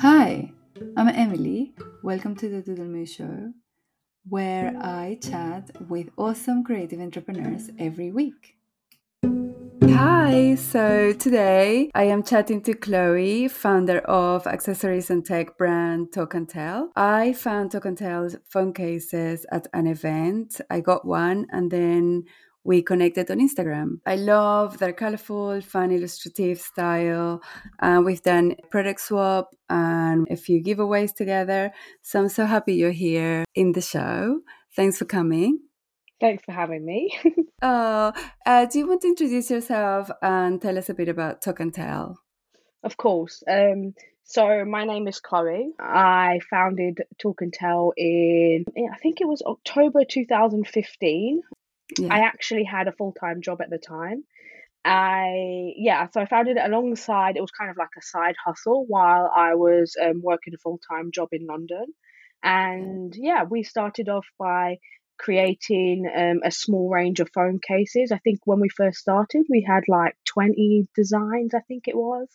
Hi, I'm Emily. Welcome to the Doodle Moo Show, where I chat with awesome creative entrepreneurs every week. Hi, so today I am chatting to Chloe, founder of accessories and tech brand Talk and Tell. I found Talk and Tell's phone cases at an event. I got one and then we connected on Instagram. I love their colorful, fun, illustrative style. Uh, we've done product swap and a few giveaways together. So I'm so happy you're here in the show. Thanks for coming. Thanks for having me. uh, uh, do you want to introduce yourself and tell us a bit about Talk and Tell? Of course. Um, so my name is Chloe. I founded Talk and Tell in I think it was October 2015. Yeah. I actually had a full time job at the time. I yeah, so I founded it alongside. It was kind of like a side hustle while I was um, working a full time job in London, and yeah, we started off by creating um, a small range of phone cases. I think when we first started, we had like twenty designs. I think it was,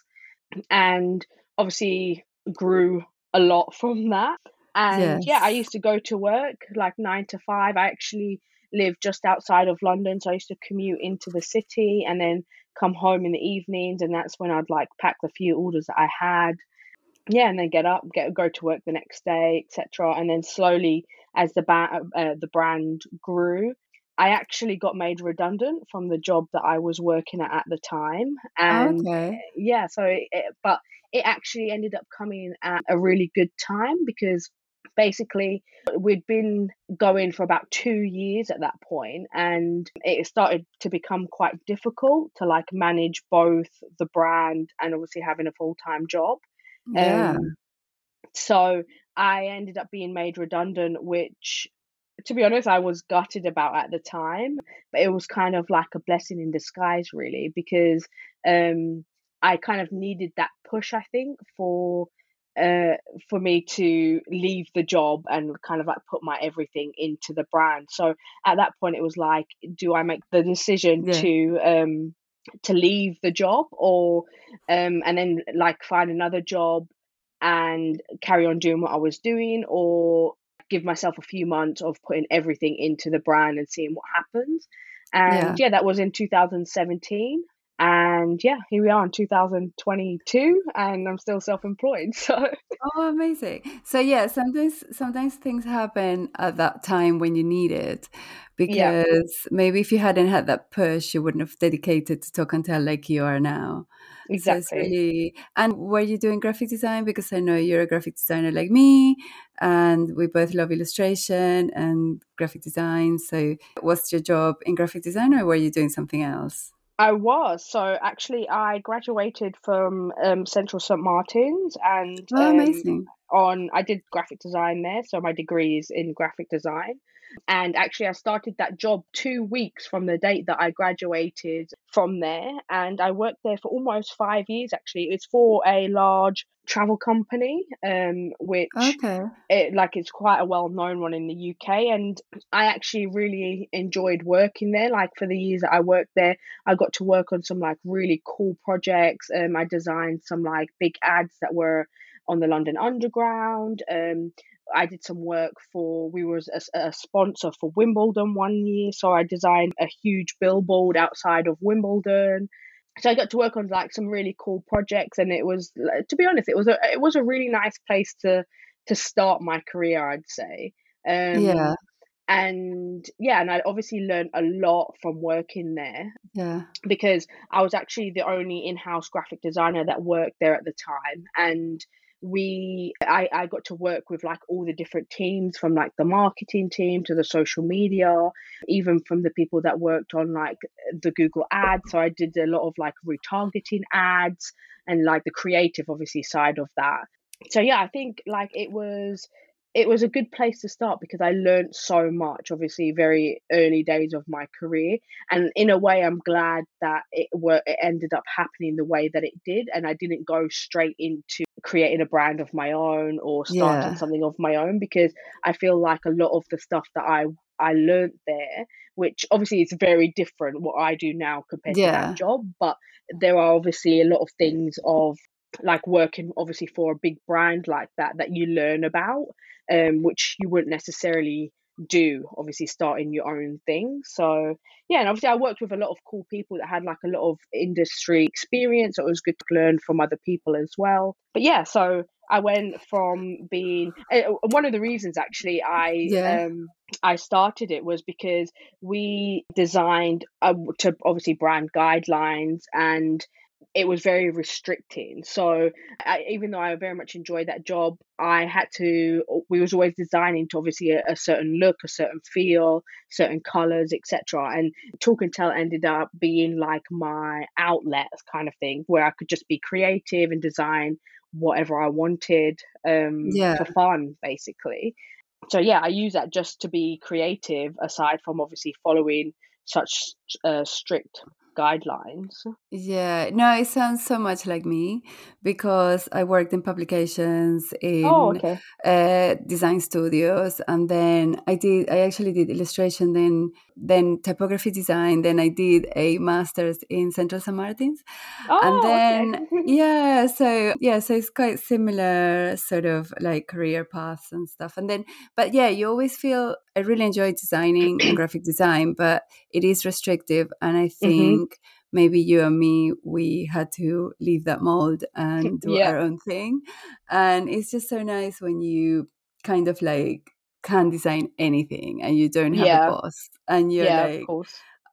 and obviously grew a lot from that. And yes. yeah, I used to go to work like nine to five. I actually live just outside of London, so I used to commute into the city and then come home in the evenings, and that's when I'd like pack the few orders that I had. Yeah, and then get up, get go to work the next day, etc. And then slowly, as the ba- uh, the brand grew, I actually got made redundant from the job that I was working at at the time, and okay. yeah, so it, but it actually ended up coming at a really good time because basically we'd been going for about two years at that point and it started to become quite difficult to like manage both the brand and obviously having a full-time job yeah. Um, so i ended up being made redundant which to be honest i was gutted about at the time but it was kind of like a blessing in disguise really because um i kind of needed that push i think for uh, for me to leave the job and kind of like put my everything into the brand. So at that point, it was like, do I make the decision yeah. to um, to leave the job or um, and then like find another job and carry on doing what I was doing, or give myself a few months of putting everything into the brand and seeing what happens. And yeah, yeah that was in 2017 and yeah here we are in 2022 and i'm still self-employed so. Oh amazing. So yeah sometimes sometimes things happen at that time when you need it because yeah. maybe if you hadn't had that push you wouldn't have dedicated to talk and tell like you are now. Exactly. so really, and were you doing graphic design? Because i know you're a graphic designer like me and we both love illustration and graphic design. So what's your job in graphic design or were you doing something else I was. So actually, I graduated from um, Central St. Martin's and oh, um, amazing. on I did graphic design there. So my degree is in graphic design. And actually, I started that job two weeks from the date that I graduated from there. And I worked there for almost five years, actually. It's for a large travel company, um, which okay. it, like it's quite a well known one in the UK. And I actually really enjoyed working there. Like for the years that I worked there, I got to work on some like really cool projects. Um, I designed some like big ads that were on the London Underground. Um, I did some work for, we was a, a, sponsor for Wimbledon one year. So I designed a huge billboard outside of Wimbledon. So I got to work on like some really cool projects, and it was, to be honest, it was a it was a really nice place to to start my career. I'd say. Um, yeah. And yeah, and I obviously learned a lot from working there. Yeah. Because I was actually the only in house graphic designer that worked there at the time, and we I, I got to work with like all the different teams from like the marketing team to the social media even from the people that worked on like the google ads. So i did a lot of like retargeting ads and like the creative obviously side of that. So yeah i think like it was it was a good place to start because I learned so much, obviously, very early days of my career. And in a way, I'm glad that it were it ended up happening the way that it did, and I didn't go straight into creating a brand of my own or starting yeah. something of my own because I feel like a lot of the stuff that I I learned there, which obviously is very different what I do now compared yeah. to that job, but there are obviously a lot of things of like working obviously for a big brand like that that you learn about um which you wouldn't necessarily do obviously starting your own thing. So yeah and obviously i worked with a lot of cool people that had like a lot of industry experience. So it was good to learn from other people as well. But yeah so i went from being uh, one of the reasons actually i yeah. um i started it was because we designed uh, to obviously brand guidelines and it was very restricting. So I, even though I very much enjoyed that job, I had to. We was always designing to obviously a, a certain look, a certain feel, certain colors, etc. And talk and tell ended up being like my outlet kind of thing, where I could just be creative and design whatever I wanted um, yeah. for fun, basically. So yeah, I use that just to be creative, aside from obviously following such uh, strict guidelines. Yeah, no, it sounds so much like me because I worked in publications in oh, okay. uh, design studios, and then I did. I actually did illustration, then then typography design, then I did a master's in Central St. Martins, oh, and then okay. yeah, so yeah, so it's quite similar sort of like career paths and stuff, and then but yeah, you always feel I really enjoy designing and graphic design, but it is restrictive, and I mm-hmm. think. Mm-hmm maybe you and me we had to leave that mold and do yeah. our own thing and it's just so nice when you kind of like can design anything and you don't have yeah. a boss and you're yeah, like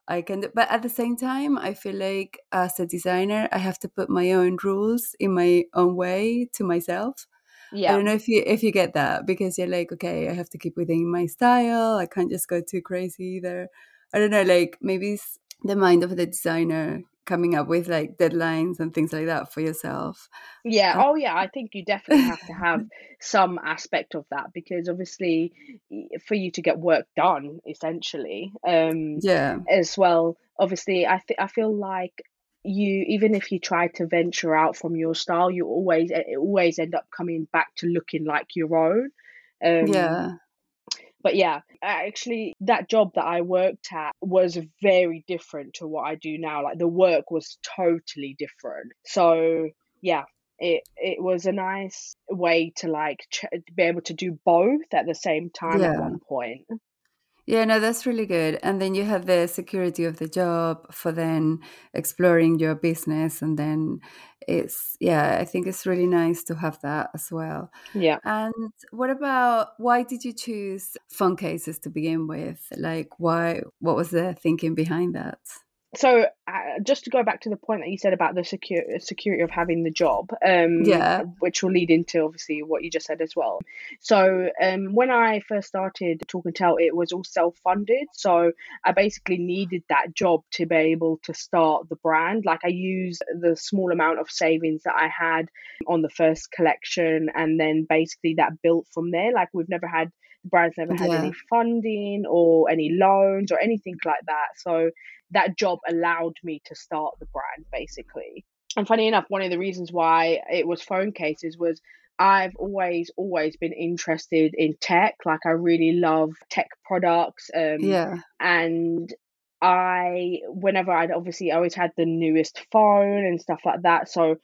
I can do, but at the same time I feel like as a designer I have to put my own rules in my own way to myself yeah. I don't know if you if you get that because you're like, okay, I have to keep within my style. I can't just go too crazy either. I don't know, like maybe the mind of the designer coming up with like deadlines and things like that for yourself. Yeah. Uh, oh, yeah. I think you definitely have to have some aspect of that because obviously, for you to get work done, essentially. Um, yeah. As well, obviously, I th- I feel like you even if you try to venture out from your style, you always always end up coming back to looking like your own. Um, yeah but yeah, actually, that job that I worked at was very different to what I do now. Like the work was totally different. So yeah, it it was a nice way to like ch- be able to do both at the same time yeah. at one point. Yeah, no, that's really good. And then you have the security of the job for then exploring your business. And then it's, yeah, I think it's really nice to have that as well. Yeah. And what about why did you choose phone cases to begin with? Like, why, what was the thinking behind that? So uh, just to go back to the point that you said about the secure security of having the job um yeah. which will lead into obviously what you just said as well. So um when i first started talk and tell it was all self-funded. So i basically needed that job to be able to start the brand. Like i used the small amount of savings that i had on the first collection and then basically that built from there. Like we've never had the brand's never had yeah. any funding or any loans or anything like that so that job allowed me to start the brand basically. And funny enough, one of the reasons why it was phone cases was I've always, always been interested in tech. Like I really love tech products. Um, yeah. And I, whenever I'd obviously always had the newest phone and stuff like that. So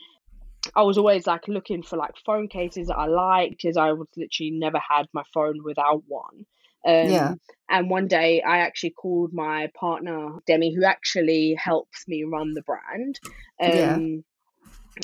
I was always like looking for like phone cases that I liked because I was literally never had my phone without one. Um, yeah. And one day I actually called my partner, Demi, who actually helps me run the brand. Um,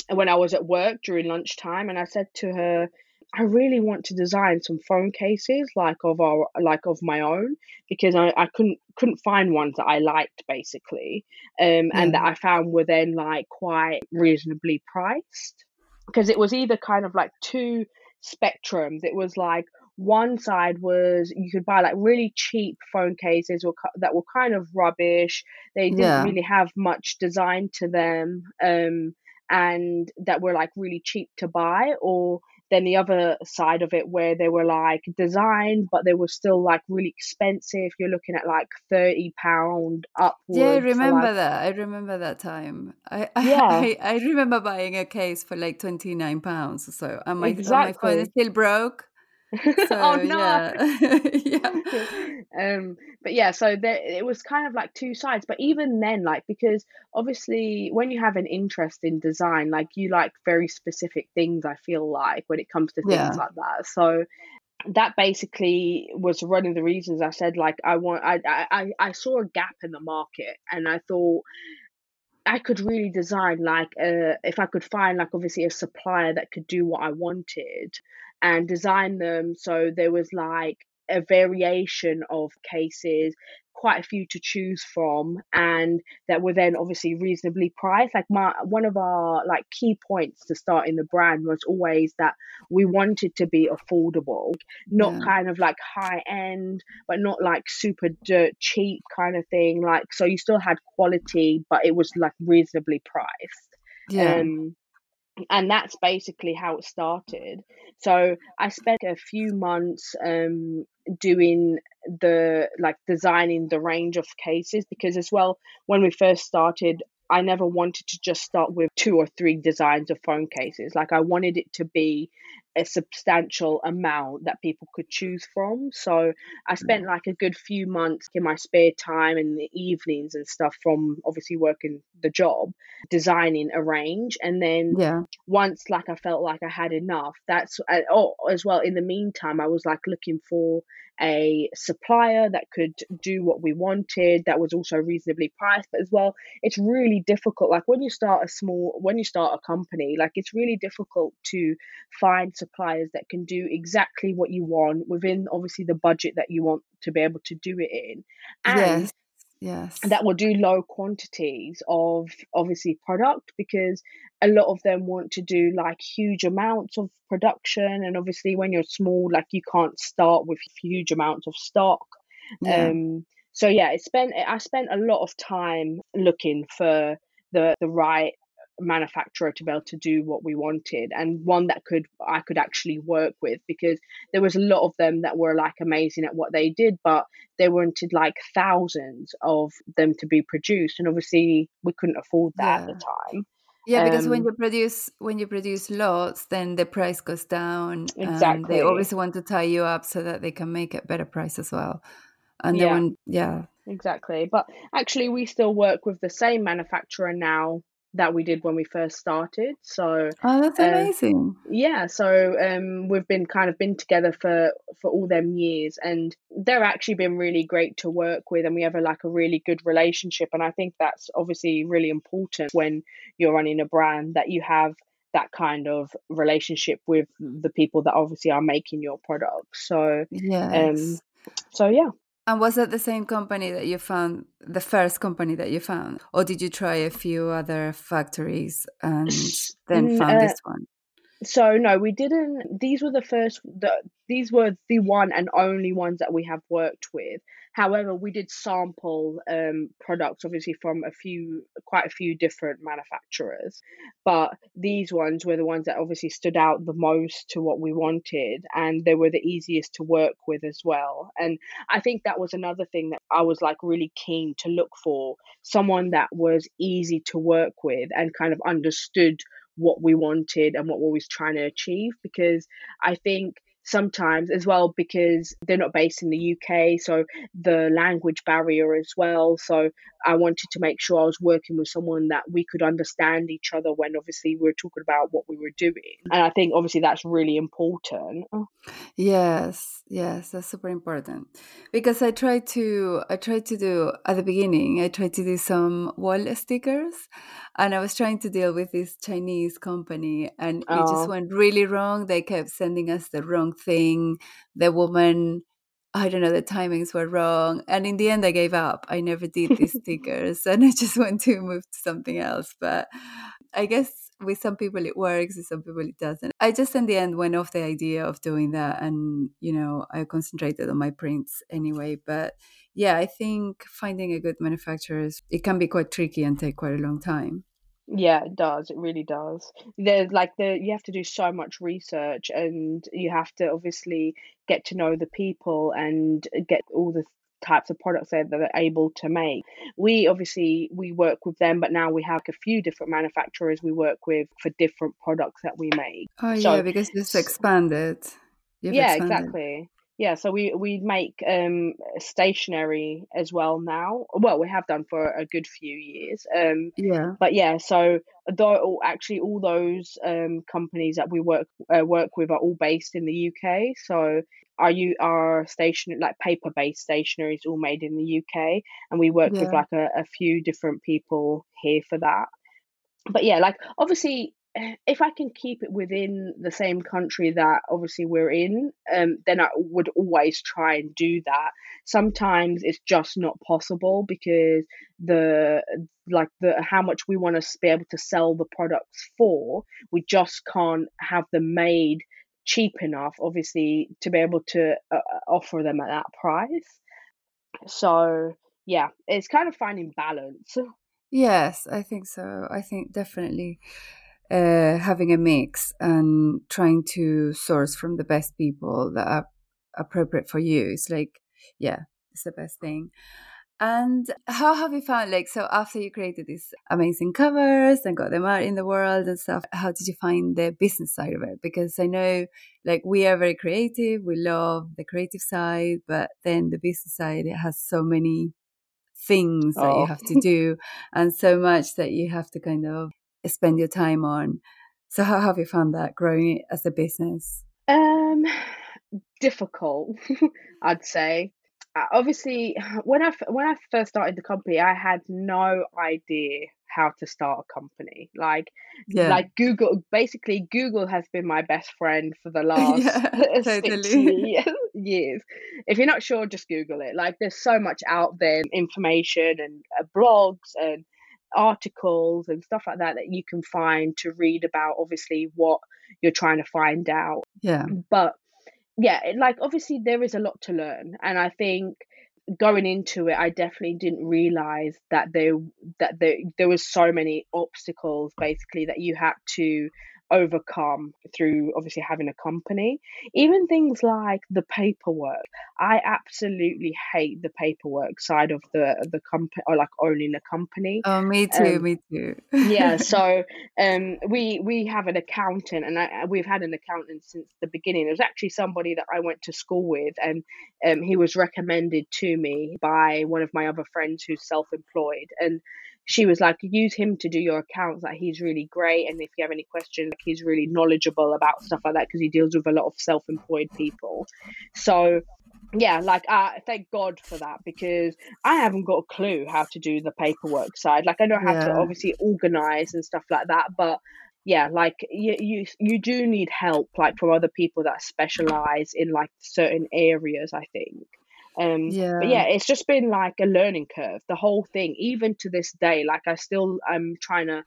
yeah. When I was at work during lunchtime, and I said to her, I really want to design some phone cases like of our like of my own because I, I couldn't couldn't find ones that I liked basically um and that I found were then like quite reasonably priced because it was either kind of like two spectrums it was like one side was you could buy like really cheap phone cases or that were kind of rubbish. They didn't yeah. really have much design to them, um, and that were like really cheap to buy. Or then the other side of it where they were like designed, but they were still like really expensive. You're looking at like thirty pound upwards. Yeah, I remember like... that. I remember that time. I yeah. I, I remember buying a case for like twenty nine pounds or so, and my, exactly. and my phone is still broke. So, oh no! Yeah. yeah. Um, but yeah, so there it was kind of like two sides. But even then, like because obviously when you have an interest in design, like you like very specific things. I feel like when it comes to things yeah. like that. So that basically was one of the reasons I said like I want I I I saw a gap in the market and I thought I could really design like uh, if I could find like obviously a supplier that could do what I wanted and design them so there was like a variation of cases quite a few to choose from and that were then obviously reasonably priced like my one of our like key points to start in the brand was always that we wanted to be affordable not yeah. kind of like high end but not like super dirt cheap kind of thing like so you still had quality but it was like reasonably priced yeah. Um, and that's basically how it started. So I spent a few months um, doing the like designing the range of cases because as well when we first started I never wanted to just start with two or three designs of phone cases. Like I wanted it to be a substantial amount that people could choose from. So I spent like a good few months in my spare time in the evenings and stuff from obviously working the job, designing a range. And then yeah. once like I felt like I had enough, that's uh, oh as well. In the meantime, I was like looking for a supplier that could do what we wanted that was also reasonably priced but as well it's really difficult like when you start a small when you start a company like it's really difficult to find suppliers that can do exactly what you want within obviously the budget that you want to be able to do it in. And yes yes. that will do low quantities of obviously product because a lot of them want to do like huge amounts of production. And obviously when you're small like you can't start with huge amounts of stock. Yeah. um so yeah it spent i spent a lot of time looking for the the right manufacturer to be able to do what we wanted and one that could I could actually work with because there was a lot of them that were like amazing at what they did but they wanted like thousands of them to be produced and obviously we couldn't afford that yeah. at the time yeah because um, when you produce when you produce lots then the price goes down exactly they always want to tie you up so that they can make a better price as well and yeah. then yeah exactly but actually we still work with the same manufacturer now that we did when we first started. So oh, that's uh, amazing. Yeah, so um, we've been kind of been together for for all them years, and they're actually been really great to work with, and we have a like a really good relationship. And I think that's obviously really important when you're running a brand that you have that kind of relationship with the people that obviously are making your product. So yeah, um, so yeah. And was that the same company that you found, the first company that you found? Or did you try a few other factories and then found uh, this one? So no, we didn't. These were the first. The, these were the one and only ones that we have worked with. However, we did sample um, products, obviously from a few, quite a few different manufacturers, but these ones were the ones that obviously stood out the most to what we wanted, and they were the easiest to work with as well. And I think that was another thing that I was like really keen to look for someone that was easy to work with and kind of understood what we wanted and what we was trying to achieve because I think sometimes as well because they're not based in the UK, so the language barrier as well. So I wanted to make sure I was working with someone that we could understand each other when obviously we are talking about what we were doing. And I think obviously that's really important. Yes, yes, that's super important. Because I tried to I tried to do at the beginning, I tried to do some wall stickers and I was trying to deal with this Chinese company and oh. it just oh. went really wrong. They kept sending us the wrong thing. The woman I don't know, the timings were wrong. And in the end, I gave up. I never did these stickers and I just went to move to something else. But I guess with some people it works, with some people it doesn't. I just in the end went off the idea of doing that. And, you know, I concentrated on my prints anyway. But yeah, I think finding a good manufacturer, it can be quite tricky and take quite a long time. Yeah, it does. It really does. There's like the you have to do so much research and you have to obviously get to know the people and get all the types of products that they're able to make. We obviously we work with them, but now we have a few different manufacturers we work with for different products that we make. Oh so, yeah, because it's expanded. yeah, exactly. Yeah, so we we make um stationery as well now. Well, we have done for a good few years. Um yeah. But yeah, so though actually all those um companies that we work uh, work with are all based in the UK. So our you our station like paper based stationery is all made in the UK, and we work yeah. with like a, a few different people here for that. But yeah, like obviously if I can keep it within the same country that obviously we're in, um, then I would always try and do that. Sometimes it's just not possible because the like the how much we want to be able to sell the products for, we just can't have them made cheap enough, obviously, to be able to uh, offer them at that price. So yeah, it's kind of finding balance. Yes, I think so. I think definitely uh, having a mix and trying to source from the best people that are appropriate for you. It's like yeah it's the best thing. And how have you found like so after you created these amazing covers and got them out in the world and stuff how did you find the business side of it? Because i know like we are very creative we love the creative side but then the business side it has so many things that oh. you have to do and so much that you have to kind of spend your time on. So how have you found that growing it as a business? Um, difficult, I'd say. Uh, obviously, when I when I first started the company, I had no idea how to start a company. Like, yeah. like Google. Basically, Google has been my best friend for the last yeah, totally. years. If you're not sure, just Google it. Like, there's so much out there, information and uh, blogs and articles and stuff like that that you can find to read about obviously what you're trying to find out. Yeah. But yeah like obviously there is a lot to learn and i think going into it i definitely didn't realize that there that there, there was so many obstacles basically that you had to overcome through obviously having a company. Even things like the paperwork. I absolutely hate the paperwork side of the the company or like owning a company. Oh, me too, um, me too. yeah, so um we we have an accountant and I, we've had an accountant since the beginning. It was actually somebody that I went to school with and um he was recommended to me by one of my other friends who's self-employed and she was like, use him to do your accounts. Like he's really great, and if you have any questions, like he's really knowledgeable about stuff like that because he deals with a lot of self-employed people. So yeah, like uh, thank God for that because I haven't got a clue how to do the paperwork side. Like I know how yeah. to obviously organize and stuff like that, but yeah, like you, you you do need help like from other people that specialize in like certain areas. I think. Um, yeah. But yeah, it's just been like a learning curve, the whole thing. Even to this day, like I still I'm trying to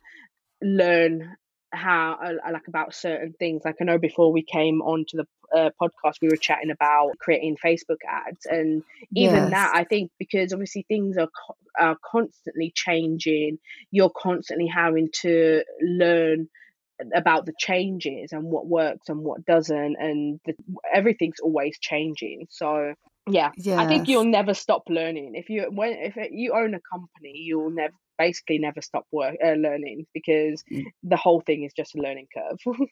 learn how uh, like about certain things. Like I know before we came onto the uh, podcast, we were chatting about creating Facebook ads, and even yes. that, I think because obviously things are co- are constantly changing, you're constantly having to learn about the changes and what works and what doesn't and the, everything's always changing so yeah yes. i think you'll never stop learning. If you when if you own a company you'll never basically never stop work uh, learning because mm. the whole thing is just a learning curve.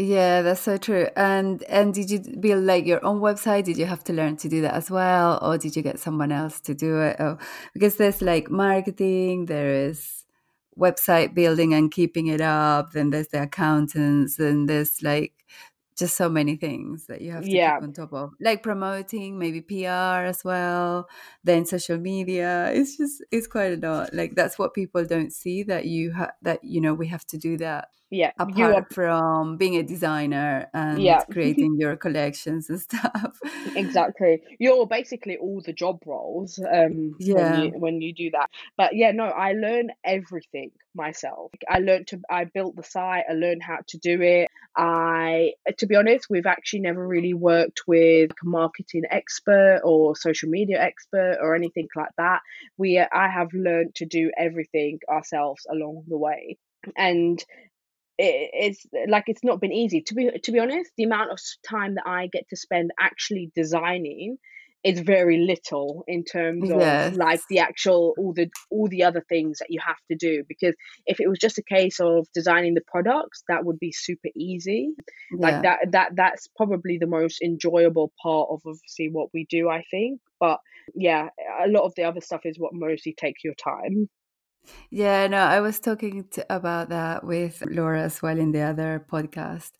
Yeah that's so true. And and did you build like your own website? Did you have to learn to do that as well or did you get someone else to do it? Or, because there's like marketing there is website building and keeping it up then there's the accountants and there's like just so many things that you have to yeah. keep on top of like promoting maybe pr as well then social media it's just it's quite a lot like that's what people don't see that you have that you know we have to do that yeah apart are... from being a designer and yeah. creating your collections and stuff exactly you're basically all the job roles um yeah when you, when you do that but yeah no i learn everything myself i learned to i built the site i learned how to do it i to be honest we've actually never really worked with a marketing expert or social media expert or anything like that. We i have learned to do everything ourselves along the way. And it, it's like it's not been easy. To be to be honest the amount of time that i get to spend actually designing is very little in terms of yes. like the actual all the all the other things that you have to do because if it was just a case of designing the products that would be super easy yeah. like that that that's probably the most enjoyable part of obviously what we do i think but yeah a lot of the other stuff is what mostly takes your time yeah, no, I was talking to, about that with Laura as well in the other podcast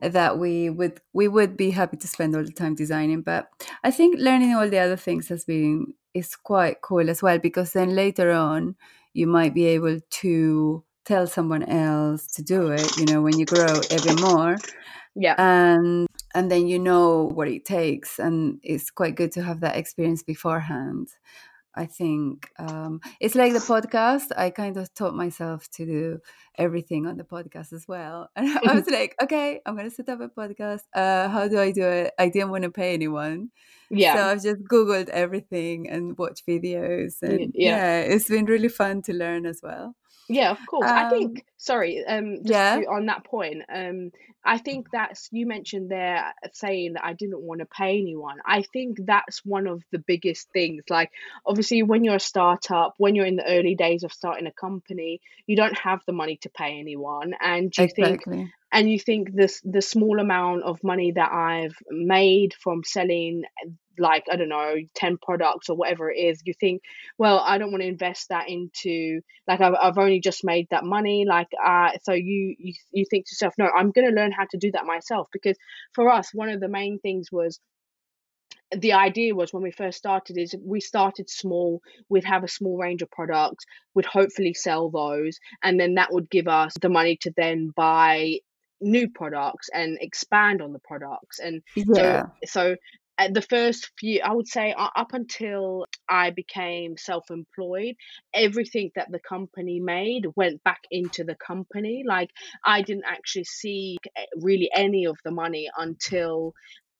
that we would we would be happy to spend all the time designing, but I think learning all the other things has been is quite cool as well because then later on you might be able to tell someone else to do it, you know, when you grow even more. Yeah. And and then you know what it takes and it's quite good to have that experience beforehand I think um, it's like the podcast. I kind of taught myself to do everything on the podcast as well. And I was like, okay, I'm going to set up a podcast. Uh, how do I do it? I didn't want to pay anyone. Yeah. So I've just Googled everything and watched videos. And yeah. yeah, it's been really fun to learn as well. Yeah, of course. Um, I think sorry, um yeah. To, on that point, um I think that's you mentioned there saying that I didn't want to pay anyone. I think that's one of the biggest things. Like obviously when you're a startup, when you're in the early days of starting a company, you don't have the money to pay anyone and you exactly. think and you think this the small amount of money that I've made from selling like I don't know 10 products or whatever it is you think well I don't want to invest that into like I've, I've only just made that money like uh so you you, you think to yourself no I'm going to learn how to do that myself because for us one of the main things was the idea was when we first started is we started small we'd have a small range of products we'd hopefully sell those and then that would give us the money to then buy new products and expand on the products and yeah. so so at the first few i would say up until i became self-employed everything that the company made went back into the company like i didn't actually see eh, really any of the money until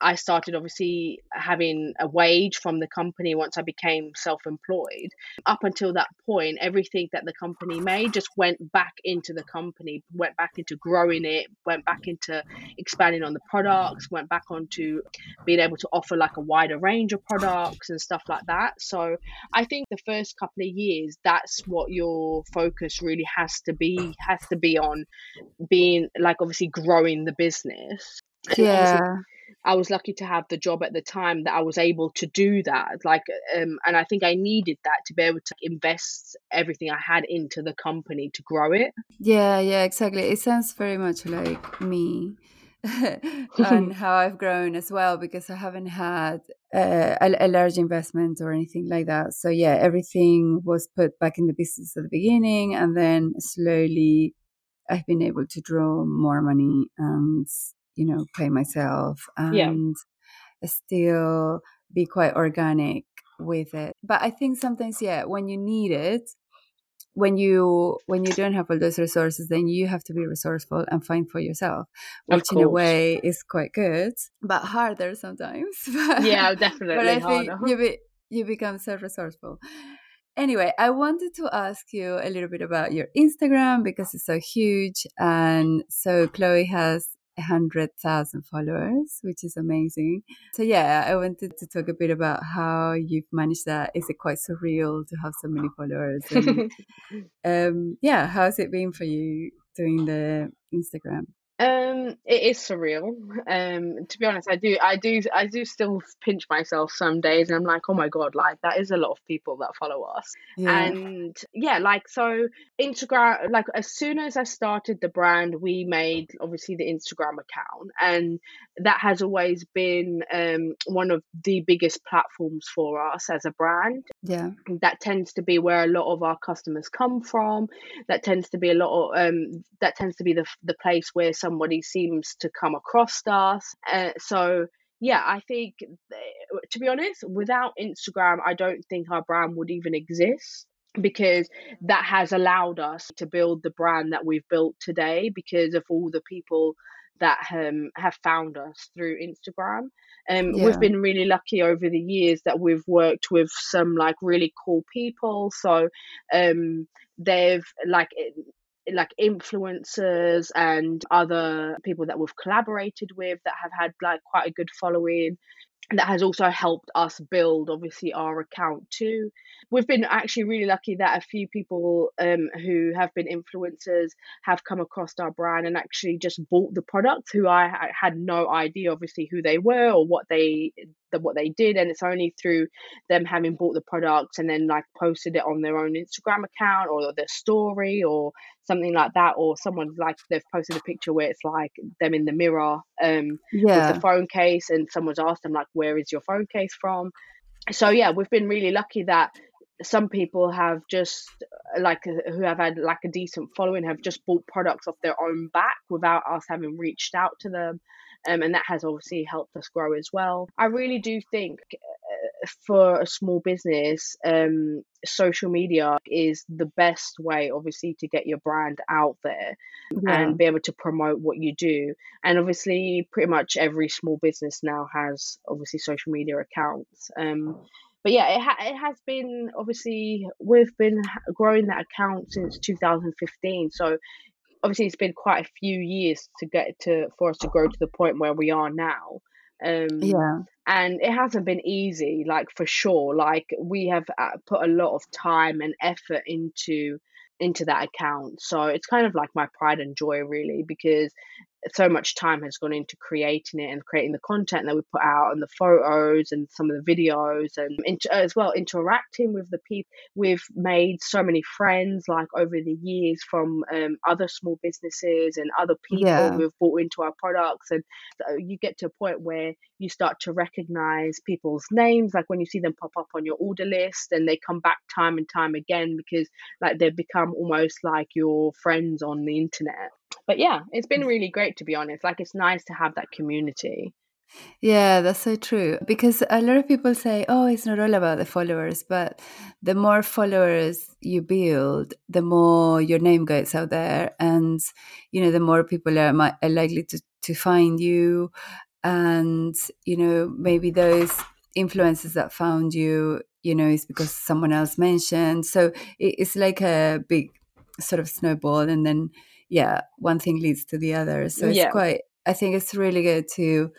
I started obviously having a wage from the company once I became self employed. Up until that point, everything that the company made just went back into the company, went back into growing it, went back into expanding on the products, went back onto being able to offer like a wider range of products and stuff like that. So I think the first couple of years, that's what your focus really has to be, has to be on being like obviously growing the business. yeah I was lucky to have the job at the time that I was able to do that. Like, um, and I think I needed that to be able to invest everything I had into the company to grow it. Yeah, yeah, exactly. It sounds very much like me. and how I've grown as well because I haven't had uh, a, a, large investment or anything like that. So yeah, everything was put back in the business at the beginning, and then slowly I've been able to draw more money and you know, play myself and yeah. still be quite organic with it. But I think sometimes, yeah, when you need it, when you when you don't have all those resources then you have to be resourceful and find for yourself which in a way is quite good but harder sometimes yeah definitely but i think you, be, you become so resourceful anyway i wanted to ask you a little bit about your instagram because it's so huge and so chloe has 100,000 followers, which is amazing. So, yeah, I wanted to talk a bit about how you've managed that. Is it quite surreal to have so many followers? And, um, yeah, how's it been for you doing the Instagram? Um, it is surreal. Um, to be honest, I do, I do, I do still pinch myself some days, and I'm like, oh my god, like that is a lot of people that follow us. Yeah. And yeah, like so, Instagram. Like as soon as I started the brand, we made obviously the Instagram account, and that has always been um one of the biggest platforms for us as a brand. Yeah, that tends to be where a lot of our customers come from. That tends to be a lot of um, that tends to be the the place where some somebody seems to come across us. Uh, so yeah, I think to be honest, without Instagram, I don't think our brand would even exist because that has allowed us to build the brand that we've built today because of all the people that um, have found us through Instagram. Um, yeah. We've been really lucky over the years that we've worked with some like really cool people. So um, they've like like influencers and other people that we've collaborated with that have had like quite a good following that has also helped us build obviously our account too. We've been actually really lucky that a few people um, who have been influencers have come across our brand and actually just bought the product who i had no idea obviously who they were or what they what they did and it's only through them having bought the products and then like posted it on their own instagram account or their story or something like that or someone like they've posted a picture where it's like them in the mirror um yeah. with the phone case and someone's asked them like where is your phone case from so yeah we've been really lucky that some people have just like who have had like a decent following have just bought products off their own back without us having reached out to them um, and that has obviously helped us grow as well i really do think for a small business, um, social media is the best way, obviously, to get your brand out there yeah. and be able to promote what you do. And obviously, pretty much every small business now has obviously social media accounts. Um, but yeah, it, ha- it has been obviously we've been growing that account since 2015. So obviously, it's been quite a few years to get to for us to grow to the point where we are now. Um, yeah and it hasn't been easy like for sure like we have uh, put a lot of time and effort into into that account so it's kind of like my pride and joy really because so much time has gone into creating it and creating the content that we put out and the photos and some of the videos and as well interacting with the people we've made so many friends like over the years from um, other small businesses and other people yeah. who have bought into our products and you get to a point where you start to recognize people's names like when you see them pop up on your order list and they come back time and time again because like they've become almost like your friends on the internet but yeah, it's been mm. really great to be honest. Like it's nice to have that community. Yeah, that's so true. Because a lot of people say, oh, it's not all about the followers, but the more followers you build, the more your name gets out there. And, you know, the more people are, are likely to, to find you. And, you know, maybe those influences that found you, you know, is because someone else mentioned. So it's like a big sort of snowball. And then, yeah, one thing leads to the other. So it's yeah. quite. I think it's really good to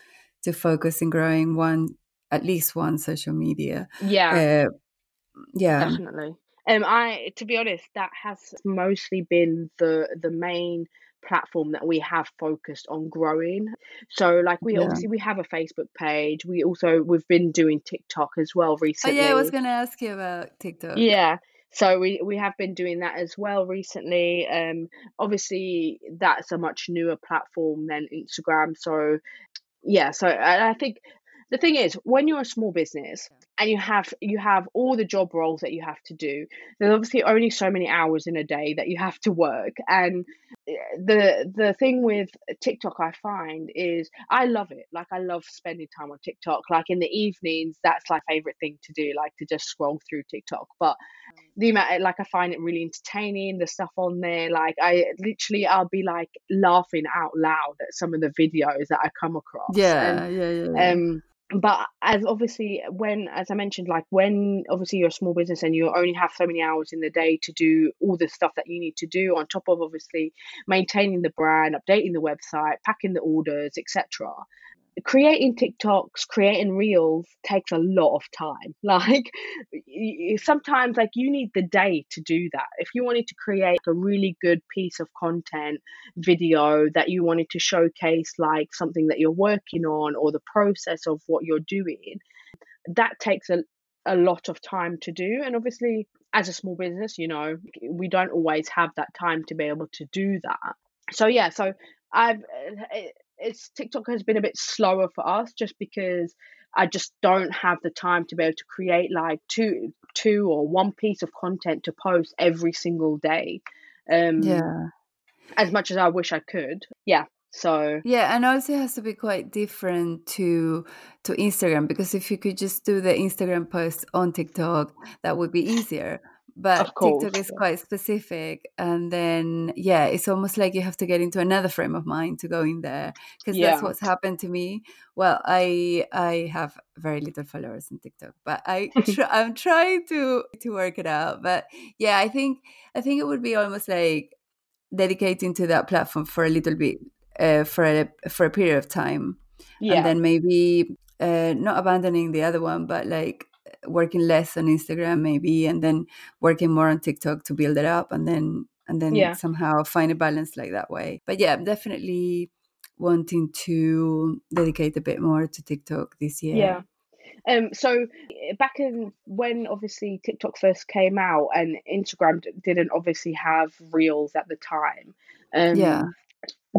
to focus in growing one at least one social media. Yeah, uh, yeah, definitely. Um, I to be honest, that has mostly been the the main platform that we have focused on growing. So like we yeah. obviously we have a Facebook page. We also we've been doing TikTok as well recently. Oh yeah, I was gonna ask you about TikTok. Yeah so we we have been doing that as well recently um obviously that's a much newer platform than instagram so yeah so I, I think the thing is when you're a small business and you have you have all the job roles that you have to do there's obviously only so many hours in a day that you have to work. And eh, the the thing with TikTok I find is I love it. Like I love spending time on TikTok. Like in the evenings that's my favorite thing to do like to just scroll through TikTok. But the amount like I find it really entertaining the stuff on there. Like I literally I'll be like laughing out loud at some of the videos that I come across. Yeah and, yeah, yeah, yeah. um but as obviously when as i mentioned like when obviously you're a small business and you only have so many hours in the day to do all the stuff that you need to do on top of obviously maintaining the brand updating the website packing the orders etc creating TikToks, creating reels takes a lot of time. Like sometimes like you need the day to do that. If you wanted to create a really good piece of content video that you wanted to showcase like something that you're working on or the process of what you're doing, that takes a a lot of time to do and obviously as a small business you know we don't always have that time to be able to do that so yeah so i've eh, eh, it's TikTok has been a bit slower for us just because I just don't have the time to be able to create like two two or one piece of content to post every single day. Um yeah. As much as I wish I could. Yeah. So Yeah, and also it has to be quite different to to Instagram because if you could just do the Instagram post on TikTok, that would be easier but TikTok is quite specific. And then, yeah, it's almost like you have to get into another frame of mind to go in there because yeah. that's what's happened to me. Well, I I have very little followers on TikTok, but I try, I'm trying to to work it out. But yeah, I think I think it would be almost like dedicating to that platform for a little bit uh, for a for a period of time, yeah. and then maybe uh, not abandoning the other one, but like working less on Instagram maybe, and then working more on TikTok to build it up, and then and then Yeah. somehow find a balance like that way. But yeah, I'm definitely wanting to dedicate a bit more to TikTok this year. Yeah. Um, so eh, back in when obviously TikTok first came out and Instagram d- didn't obviously have reels at the time. Um, Yeah.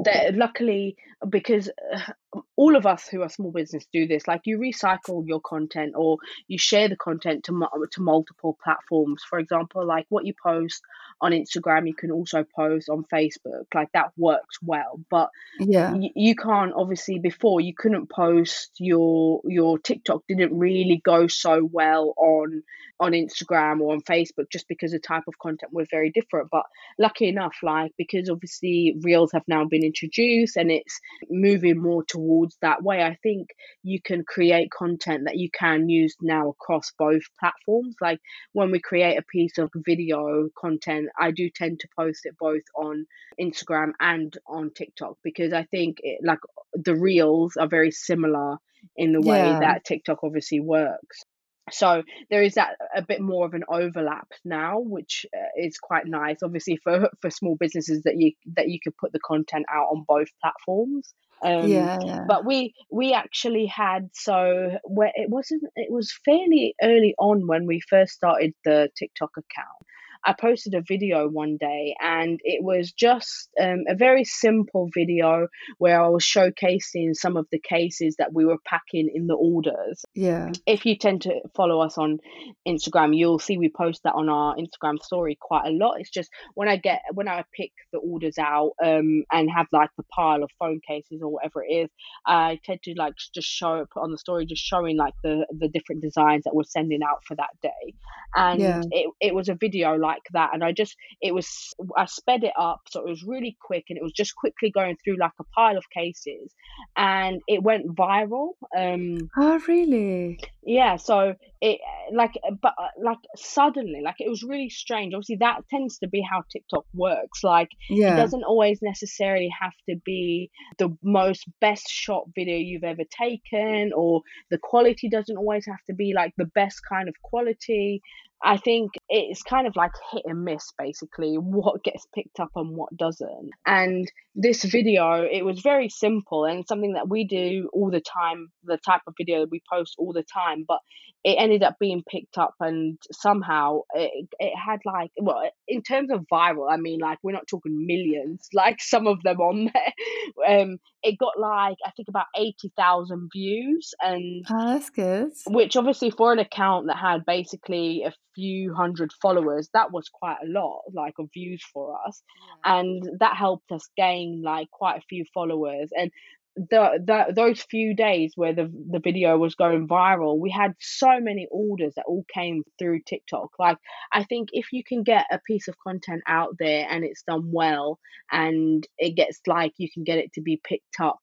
that luckily because uh, all of us who are small business do this like you recycle your content or you share the content to mu- to multiple platforms. For example like what you post on Instagram you can also post on Facebook. Like that works well but Yeah. y- you can't obviously before you couldn't post your your TikTok didn't really go so well on on Instagram or on Facebook just because the type of content was very different. But lucky enough like because obviously reels have now been introduced and it's moving more towards that way I think you can create content that you can use now across both platforms like when we create a piece of video content I do tend to post it both on Instagram and on TikTok because I think it, like the reels are very similar in the way Yeah. that TikTok obviously works. So there is that a bit more of an overlap now, which uh, is quite nice. Obviously for for small businesses that you that you could put the content out on both platforms. Um, Yeah. Yeah. but we we actually had so where it wasn't it was fairly early on when we first started the TikTok account. I posted a video one day and it was just um, a very simple video where I was showcasing some of the cases that we were packing in the orders Yeah. if you tend to follow us on Instagram, you'll see we post that on our Instagram story quite a lot. It's just when I get when I pick the orders out um and have like the pile of phone cases or whatever it is, I tend to like just show up on the story, just showing like the the different designs that we're sending out for that day. And Yeah. it it was a video like that, and I just it was I sped it up so it was really quick, and it was just quickly going through like a pile of cases, and it went viral. Um, Oh, really? yeah, so it like but like suddenly like it was really strange. Obviously that tends to be how TikTok works. Like it doesn't always necessarily have to be the most best shot video you've ever taken or the quality doesn't always have to be like the best kind of quality. I think it's kind of like hit and miss basically what gets picked up and what doesn't. And this video, it was very simple and something that we do all the time, the type of video that we post all the time, but it ended up being picked up and somehow it, it had like well in terms of viral i mean like we're not talking millions like some of them on there um it got like i think about 80,000 views and Oh, that's good. which obviously for an account that had basically a few hundred followers that was quite a lot like of views for us. And that helped us gain like quite a few followers. And the, the those few days where the the video was going viral we had so many orders that all came through TikTok. Like I think if you can get a piece of content out there and it's done well and it gets like you can get it to be picked up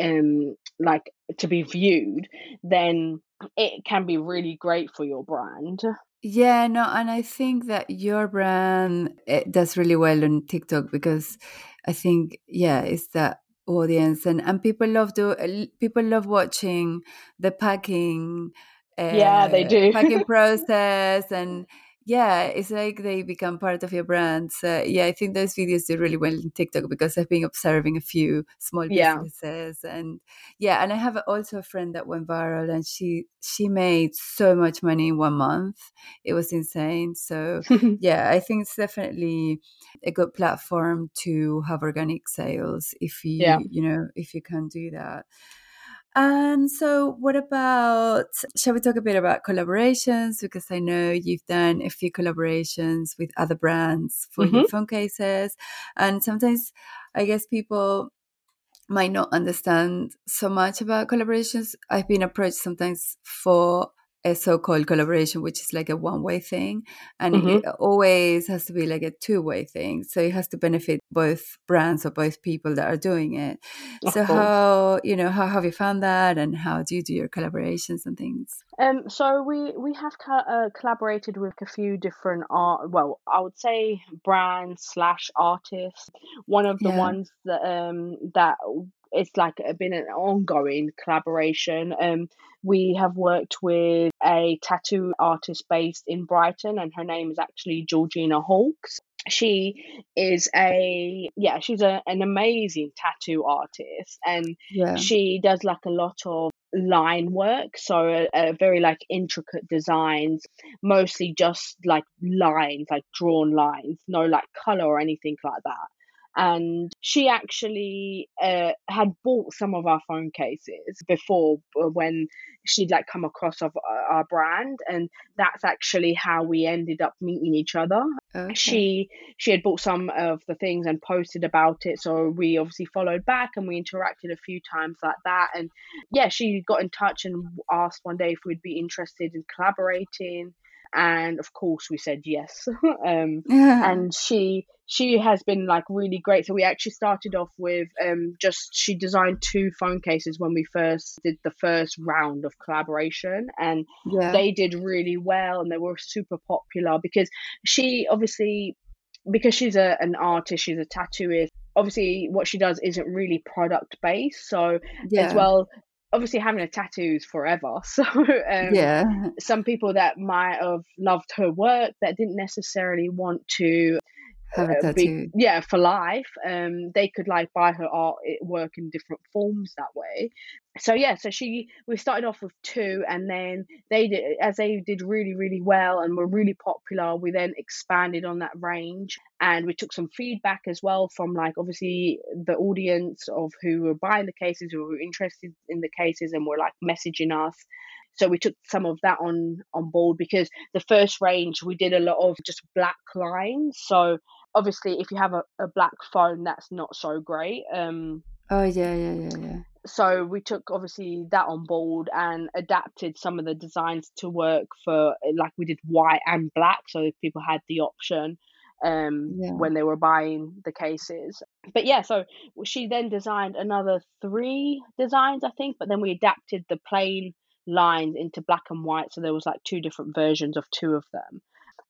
um like to be viewed then it can be really great for your brand Yeah, no, and I think that your brand it does really well on TikTok because I think yeah, it's that audience and and people love do people love watching the packing yeah they uh, do. packing process and yeah, it's like they become part of your brand. So yeah, I think those videos do really well in TikTok because I've been observing a few small yeah businesses and yeah, and I have also a friend that went viral and she she made so much money in one month. It was insane. So yeah, I think it's definitely a good platform to have organic sales if you yeah you know if you can do that. And so, what about? Shall we talk a bit about collaborations? Because I know you've done a few collaborations with other brands for hmm your phone cases, and sometimes I guess people might not understand so much about collaborations. I've been approached sometimes for a so-called collaboration, which is like a one-way thing, and hmm it always has to be like a two-way thing. So it has to benefit both brands or both people that are doing it. of So course how you know how have you found that, and how do you do your collaborations and things? Um, so we we have co- uh, collaborated with a few different art. Well, I would say brands slash artists. One of the Yeah, ones that um that it's like uh, been an ongoing collaboration. Um, we have worked with a tattoo artist based in Brighton, and her name is actually Georgina Hawkes. She is a yeah, she's a, an amazing tattoo artist, and Yeah. she does like a lot of line work so a, a very like intricate designs mostly just like lines like drawn lines no like color or anything like that and she actually uh, had bought some of our phone cases before uh, when she'd like come across of uh, our brand. And that's actually how we ended up meeting each other. Okay. she she had bought some of the things and posted about it. So we obviously followed back and we interacted a few times like that. And yeah she got in touch and asked one day if we'd be interested in collaborating and of course we said yes um Yeah. and she she has been like really great so we actually started off with um just she designed two phone cases when we first did the first round of collaboration and Yeah. they did really well and they were super popular because she obviously because she's a, an artist she's a tattooist obviously what she does isn't really product based so as well obviously having a tattoo is forever so um Yeah. some people that might have loved her work that didn't necessarily want to Have a uh, be yeah for life um they could like buy her art work in different forms that way. So yeah so she we started off with two and then they did as they did really really well and were really popular we then expanded on that range and we took some feedback as well from like obviously the audience of who were buying the cases who were interested in the cases and were like messaging us. So we took some of that on on board because the first range we did a lot of just black lines. So obviously if you have a, a black phone that's not so great um Oh yeah, yeah, yeah, yeah. so we took obviously that on board and adapted some of the designs to work for like we did white and black so if people had the option um Yeah. when they were buying the cases but yeah so she then designed another three designs i think but then we adapted the plain lines into black and white so there was like two different versions of two of them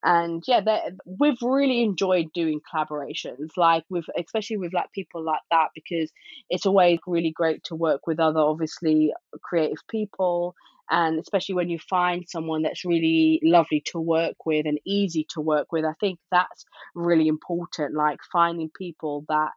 and yeah we've really enjoyed doing collaborations like with especially with like people like that because it's always really great to work with other obviously creative people and especially when you find someone that's really lovely to work with and easy to work with i think that's really important like finding people that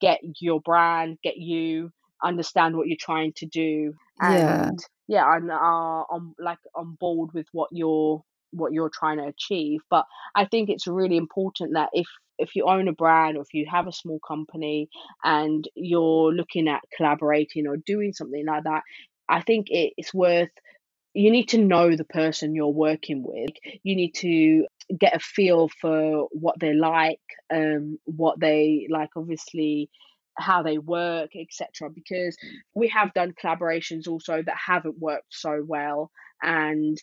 get your brand get you understand what you're trying to do Yeah. and yeah and are on like on board with what you're what you're trying to achieve but i think it's really important that if if you own a brand or if you have a small company and you're looking at collaborating or doing something like that i think it's worth you need to know the person you're working with. You need to get a feel for what they like um what they like obviously how they work etc because we have done collaborations also that haven't worked so well and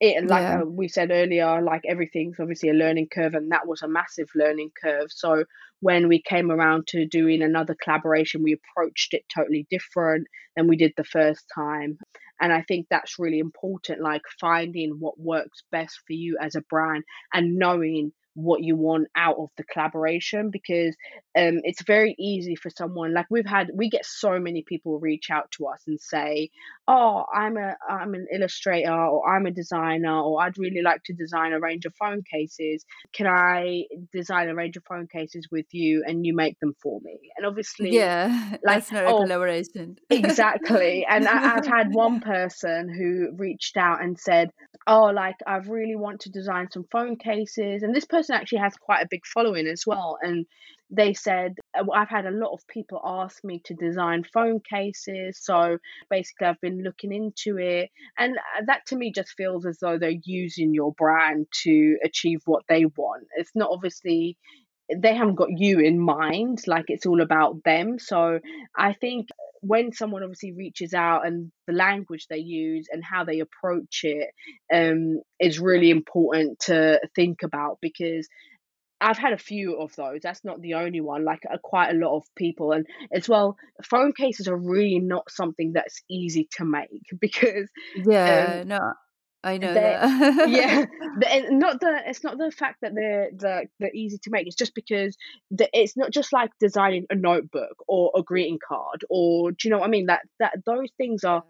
it like Yeah. uh, we said earlier like everything's obviously a learning curve and that was a massive learning curve so when we came around to doing another collaboration we approached it totally different than we did the first time and i think that's really important like finding what works best for you as a brand and knowing what you want out of the collaboration because um it's very easy for someone like we've had we get so many people reach out to us and say oh i'm a i'm an illustrator or i'm a designer or i'd really like to design a range of phone cases can i design a range of phone cases with you and you make them for me and obviously Yeah. like That's not a oh collaboration. Exactly. And I, I've had one person who reached out and said, Oh, like, I really want to design some phone cases. And this person actually has quite a big following as well. And they said, "Uh, I've had a lot of people ask me to design phone cases. So basically, I've been looking into it. And uh, that to me just feels as though they're using your brand to achieve what they want. It's not obviously they haven't got you in mind like it's all about them so i think when someone obviously reaches out and the language they use and how they approach it um, is really important to think about because I've had a few of those. That's not the only one. Like uh, quite a lot of people, and as well, phone cases are really not something that's easy to make because um, Yeah. No. I know that. yeah, the, not the. It's not the fact that they're the they're easy to make. It's just because the, it's not just like designing a notebook or a greeting card or do you know what I mean? That that those things are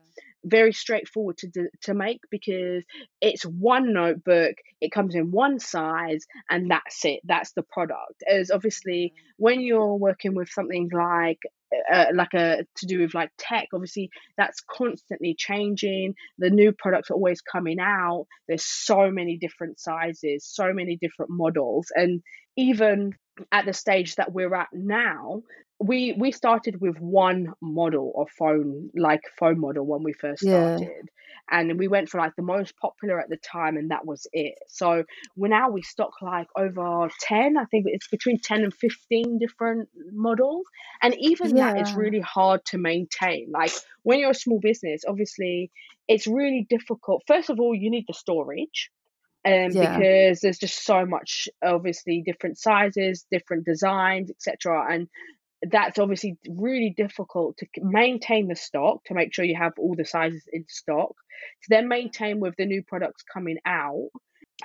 very straightforward to to make because it's one notebook it comes in one size and that's it that's the product. As obviously when you're working with something like uh, like a to do with like tech obviously that's constantly changing the new products are always coming out there's so many different sizes so many different models and even at the stage that we're at now we we started with one model of phone like phone model when we first started. Yeah. and we went for like the most popular at the time and that was it. So we now we stock like over 10 i think it's between 10 and 15 different models. And even yeah. that is really hard to maintain. Like when you're a small business obviously it's really difficult. First of all you need the storage um, yeah. because there's just so much obviously different sizes different designs etc and that's obviously really difficult to maintain the stock to make sure you have all the sizes in stock to then maintain with the new products coming out.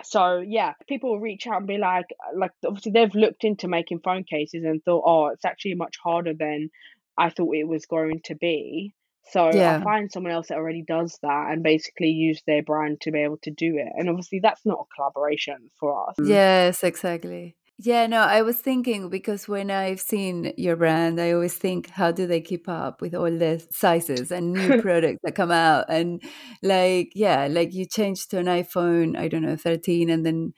So yeah people will reach out and be like uh, like obviously they've looked into making phone cases and thought oh it's actually much harder than i thought it was going to be. So yeah. i find someone else that already does that and basically use their brand to be able to do it. And obviously that's not a collaboration for us. Yes exactly yeah, no, I was thinking because when I've seen your brand, I always think, how do they keep up with all the sizes and new products that come out? And like, yeah, like you change to an iPhone, I don't know, 13, and then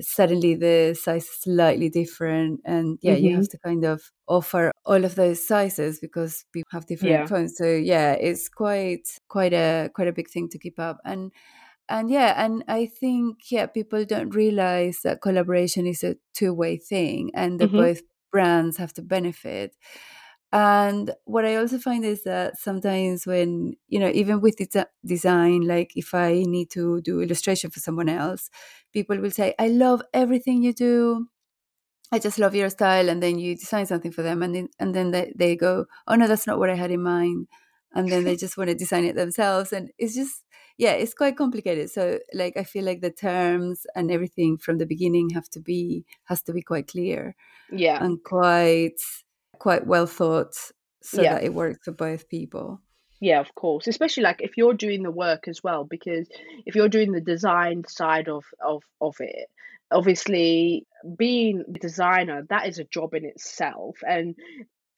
suddenly the size is slightly different. And yeah, mm-hmm. you have mm-hmm. to kind of offer all of those sizes because people have different yeah. phones. So yeah, it's quite, quite a, quite a big thing to keep up. And and yeah and i think yeah people don't realize that collaboration is a two-way thing and that mm-hmm. both brands have to benefit and what i also find is that sometimes when you know even with des- design like if i need to do illustration for someone else people will say i love everything you do I just love your style, and then you design something for them, and then and then they, they go, oh no, that's not what I had in mind, and then they just want to design it themselves, and it's just yeah it's quite complicated. So like i feel like the terms and everything from the beginning have to be has to be quite clear yeah. and quite quite well thought so yeah. that it works for both people. Yeah of course especially like if you're doing the work as well because if you're doing the design side of of of it obviously being a designer that is a job in itself and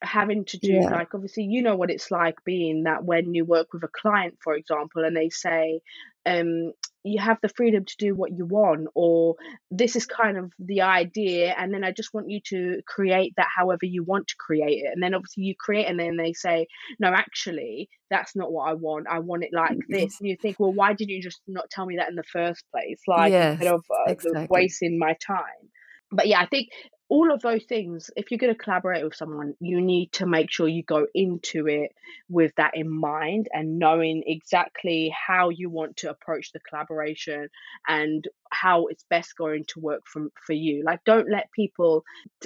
having to do yeah. like obviously you know what it's like being that when you work with a client for example and they say um you have the freedom to do what you want or this is kind of the idea and then i just want you to create that however you want to create it and then obviously you create and then they say no actually that's not what i want i want it like mm-hmm. this and you think well why did you just not tell me that in the first place like yes, instead of uh, exactly. wasting my time but yeah i think all of those things, if you're going to collaborate with someone, you need to make sure you go into it with that in mind and knowing exactly how you want to approach the collaboration and how it's best going to work for, for you. Like, don't let people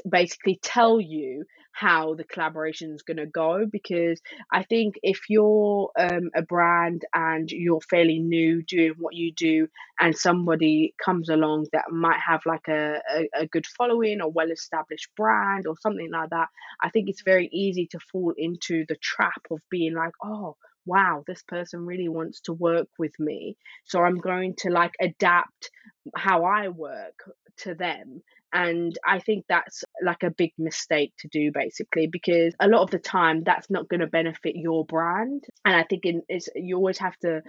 basically tell you how the collaboration is going to go because I think if you're um, a brand and you're fairly new doing what you do, and somebody comes along that might have like a, a, a good following or well established brand or something like that, I think it's very easy to fall into the trap of being like, oh, wow, this person really wants to work with me. So I'm going to like adapt how I work to them. And I think that's like a big mistake to do basically because a lot of the time that's not going to benefit your brand. And I think in, it's, you always have to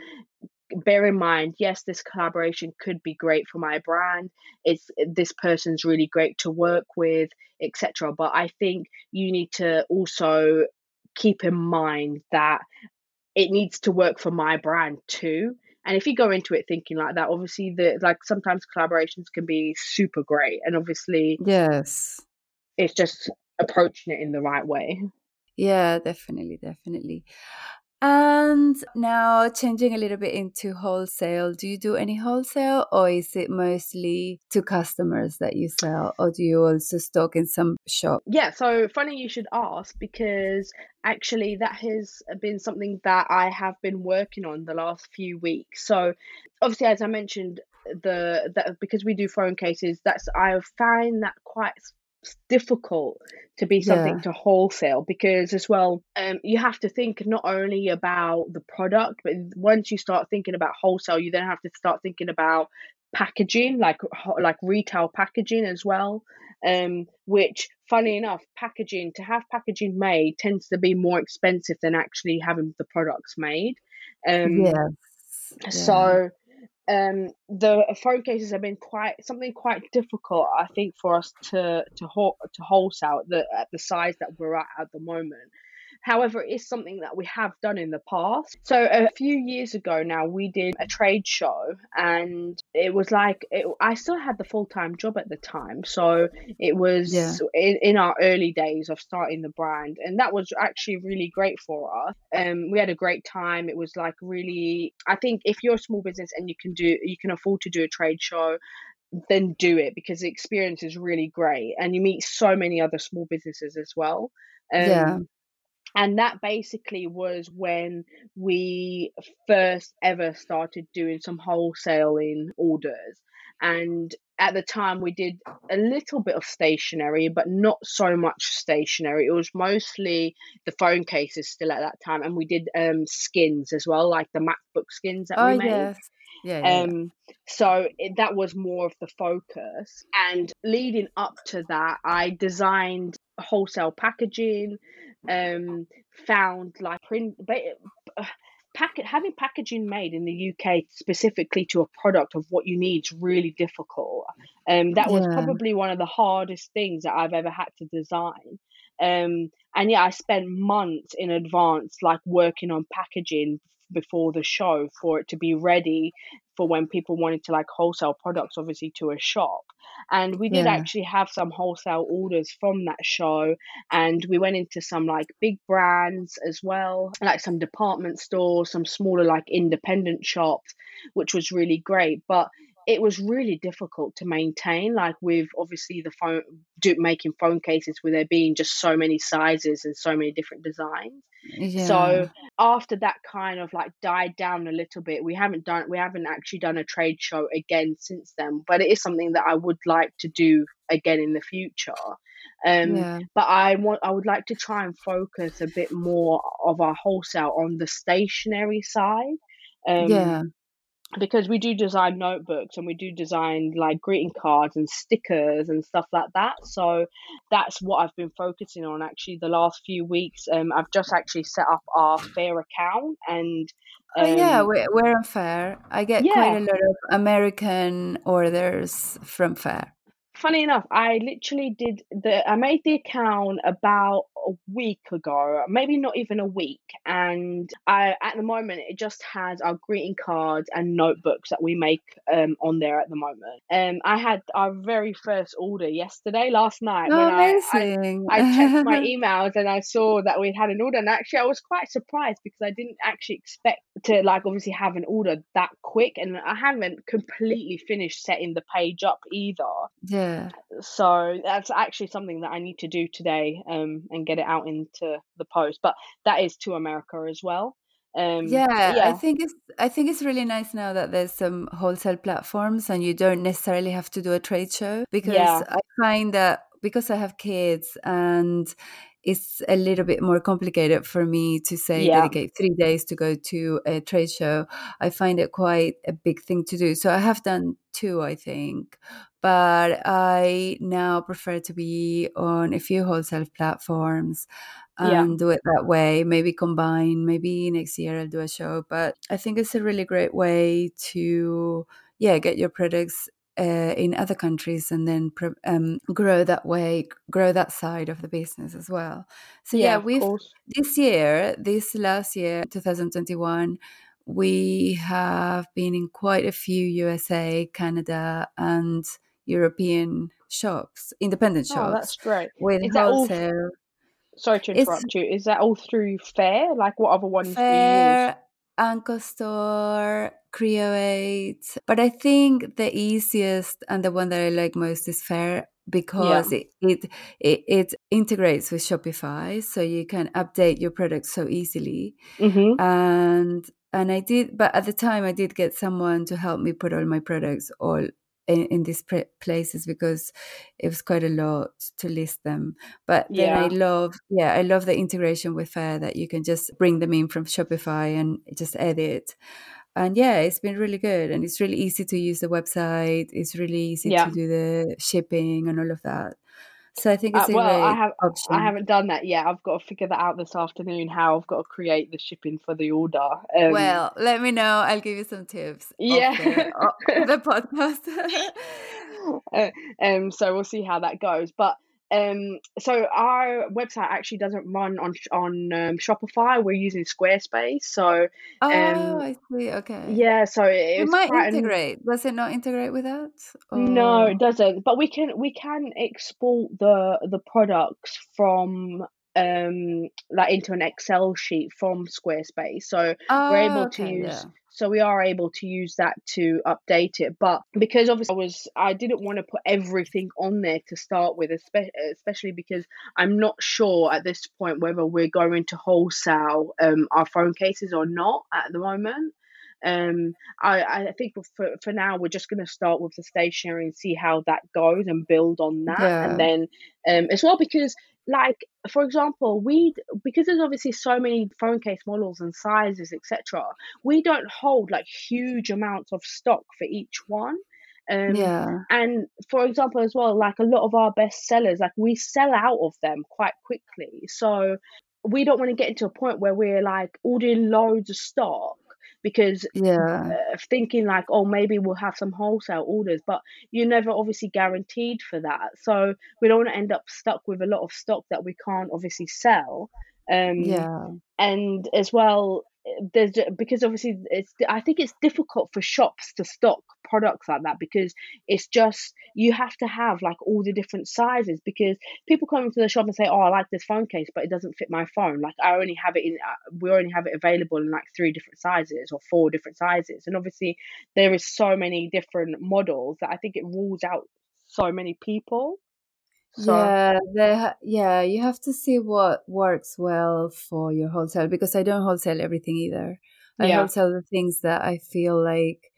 bear in mind yes this collaboration could be great for my brand it's this person's really great to work with etc but i think you need to also keep in mind that it needs to work for my brand too. And if you go into it thinking like that, obviously the like sometimes collaborations can be super great. And obviously Yes. It's just approaching it in the right way. Yeah, definitely, definitely. And now changing a little bit into wholesale, do you do any wholesale or is it mostly to customers that you sell or do you also stock in some shop? Yeah, so funny you should ask because actually that has been something that I have been working on the last few weeks. So obviously as I mentioned the that because we do phone cases that's I find that quite difficult to be something yeah. to wholesale because as well um, you have to think not only about the product but once you start thinking about wholesale you then have to start thinking about packaging like like retail packaging as well um, which funny enough packaging to have packaging made tends to be more expensive than actually having the products made um. Yeah. so um, the phone cases have been quite something quite difficult, I think, for us to to to wholesale the at the size that we're at at the moment. However, it is something that we have done in the past. So a few years ago now, we did a trade show, and it was like it, I still had the full time job at the time, so it was yeah. in, in our early days of starting the brand, and that was actually really great for us. Um, we had a great time. It was like really, I think if you're a small business and you can do, you can afford to do a trade show then do it because the experience is really great and you meet so many other small businesses as well. Um, yeah and that basically was when we first ever started doing some wholesaling orders. And at the time we did a little bit of stationery but not so much stationery. It was mostly the phone cases still at that time. And we did um skins as well like the macbook skins that oh, we made. yes. Yeah, yeah, um so it, that was more of the focus. And leading up to that i designed wholesale packaging um, found like print, uh, packet having packaging made in the UK specifically to a product of what you need is really difficult. Um, that was yeah. probably one of the hardest things that I've ever had to design. Um, and yeah, I spent months in advance, like working on packaging before the show for it to be ready for when people wanted to like wholesale products obviously to a shop and we did yeah. actually have some wholesale orders from that show and we went into some like big brands as well like some department stores some smaller like independent shops which was really great but it was really difficult to maintain like with obviously the phone do, making phone cases with there being just so many sizes and so many different designs yeah. so after that kind of like died down a little bit we haven't done we haven't actually done a trade show again since then but it is something that i would like to do again in the future um, yeah. but i want i would like to try and focus a bit more of our wholesale on the stationary side um, yeah because we do design notebooks and we do design like greeting cards and stickers and stuff like that. So that's what I've been focusing on actually the last few weeks. Um, I've just actually set up our Faire account and. Um, oh, yeah, um, we're, we're on Faire. I get yeah. quite a lot of American orders from Faire funny enough, I literally did the I made the account about a week ago, maybe not even a week, and I at the moment it just has our greeting cards and notebooks that we make um on there at the moment. Um I had our very first order yesterday, last night oh, when amazing. I, I, I checked my emails and I saw that we had an order and actually I was quite surprised because I didn't actually expect to like obviously have an order that quick and I haven't completely finished setting the page up either. Yeah yeah. So that's actually something that I need to do today um, and get it out into the post. But that is to America as well. Um, yeah, yeah, I think it's I think it's really nice now that there's some wholesale platforms and you don't necessarily have to do a trade show because yeah. I find that because I have kids and it's a little bit more complicated for me to say yeah. dedicate three days to go to a trade show. I find it quite a big thing to do. So I have done two, I think, but I now prefer to be on a few wholesale platforms and yeah. do it that way. Maybe combine, maybe next year I'll do a show. But I think it's a really great way to, yeah, get your products uh, in other countries and then um, grow that way, grow that side of the business as well. So yeah, yeah we've this year, this last year, 2021, we have been in quite a few USA, Canada, and European shops, independent shops. Oh, that's great. With Is wholesale. sorry to interrupt it's, you. Is that all through Faire? Like what other ones Faire, do you use? Ankorstore, Create. But I think the easiest and the one that I like most is Faire because yeah. it, it, it it integrates with Shopify, so you can update your products so easily. Mm-hmm. And and I did, but at the time I did get someone to help me put all my products all in, in these pre- places because it was quite a lot to list them. But then yeah. I love, yeah, I love the integration with Faire that you can just bring them in from Shopify and just edit. And yeah, it's been really good, and it's really easy to use the website. It's really easy yeah. to do the shipping and all of that. So I think it's uh, well, I have option. I haven't done that yet. I've got to figure that out this afternoon. How I've got to create the shipping for the order. Um, well, let me know. I'll give you some tips. Yeah, the, the podcast. uh, um, so we'll see how that goes. But um, so our website actually doesn't run on on um, Shopify. We're using Squarespace. So oh, um, I see. Okay. Yeah. So it, it might integrate. An... Does it not integrate with that? Or... No, it doesn't. But we can we can export the the products from um like into an Excel sheet from Squarespace. So oh, we're able okay, to use yeah. So we are able to use that to update it. But because obviously I was I didn't want to put everything on there to start with, especially because I'm not sure at this point whether we're going to wholesale um our phone cases or not at the moment. Um, I, I think for, for now we're just going to start with the stationery and see how that goes and build on that, yeah. and then um, as well because like for example we because there's obviously so many phone case models and sizes etc we don't hold like huge amounts of stock for each one um, yeah. And for example, as well, like a lot of our best sellers, like we sell out of them quite quickly. So we don't want to get into a point where we're like ordering loads of stock because yeah. uh, thinking like oh maybe we'll have some wholesale orders but you're never obviously guaranteed for that. So we don't want to end up stuck with a lot of stock that we can't obviously sell. Um yeah. and as well there's because obviously it's I think it's difficult for shops to stock products like that because it's just you have to have like all the different sizes because people come into the shop and say oh I like this phone case but it doesn't fit my phone like I only have it in uh, we only have it available in like three different sizes or four different sizes and obviously there is so many different models that I think it rules out so many people so, yeah, the, yeah, you have to see what works well for your wholesale because I don't wholesale everything either. I yeah. wholesale the things that I feel like,